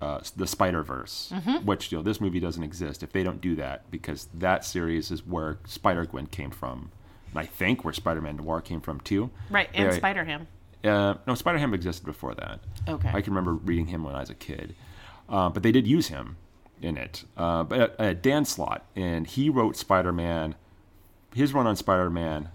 S1: uh, the Spider Verse, which you know this movie doesn't exist if they don't do that, because that series is where Spider Gwen came from, and I think where Spider Man Noir came from too.
S2: Right, and Spider Ham.
S1: Uh, no, Spider Ham existed before that.
S2: Okay.
S1: I can remember reading him when I was a kid, uh, but they did use him in it. Uh, but uh, Dan Slott, and he wrote Spider Man. His run on Spider Man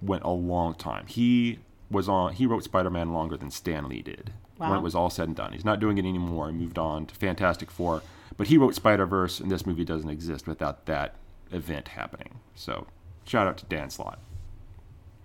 S1: went a long time. He was on. He wrote Spider Man longer than Stan Lee did. When it was all said and done, he's not doing it anymore. He moved on to Fantastic Four, but he wrote Spider Verse, and this movie doesn't exist without that event happening. So, shout out to Dan Slott.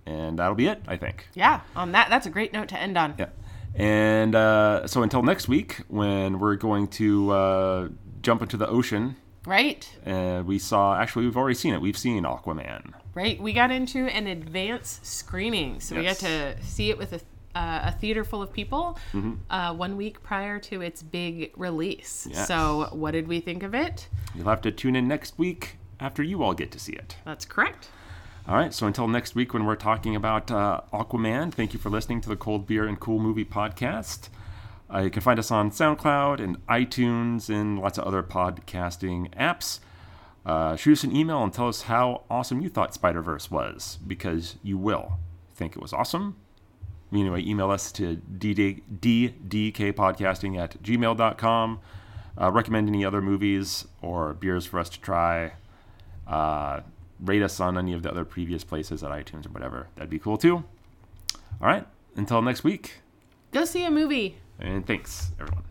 S1: And that'll be it, I think.
S2: Yeah, on that, that's a great note to end on.
S1: Yeah. And uh, so until next week, when we're going to uh, jump into the ocean,
S2: Right,
S1: uh, we saw, actually, we've already seen it. We've seen Aquaman.
S2: right. We got into an advance screening, so we got to see it with a, uh, a theater full of people
S1: Mm-hmm.
S2: uh, one week prior to its big release.
S1: Yes.
S2: So, what did we think of it?
S1: You'll have to tune in next week after you all get to see it.
S2: That's correct.
S1: All right, so until next week when we're talking about uh, Aquaman, thank you for listening to the Cold Beer and Cool Movie podcast. Uh, you can find us on SoundCloud and iTunes and lots of other podcasting apps. Uh, shoot us an email and tell us how awesome you thought Spider Verse was, because you will think it was awesome. Anyway, email us to dd- ddkpodcasting at gmail.com. Uh, recommend any other movies or beers for us to try. Uh, rate us on any of the other previous places at iTunes or whatever. That'd be cool too. All right. Until next week.
S2: Go see a movie.
S1: And thanks, everyone.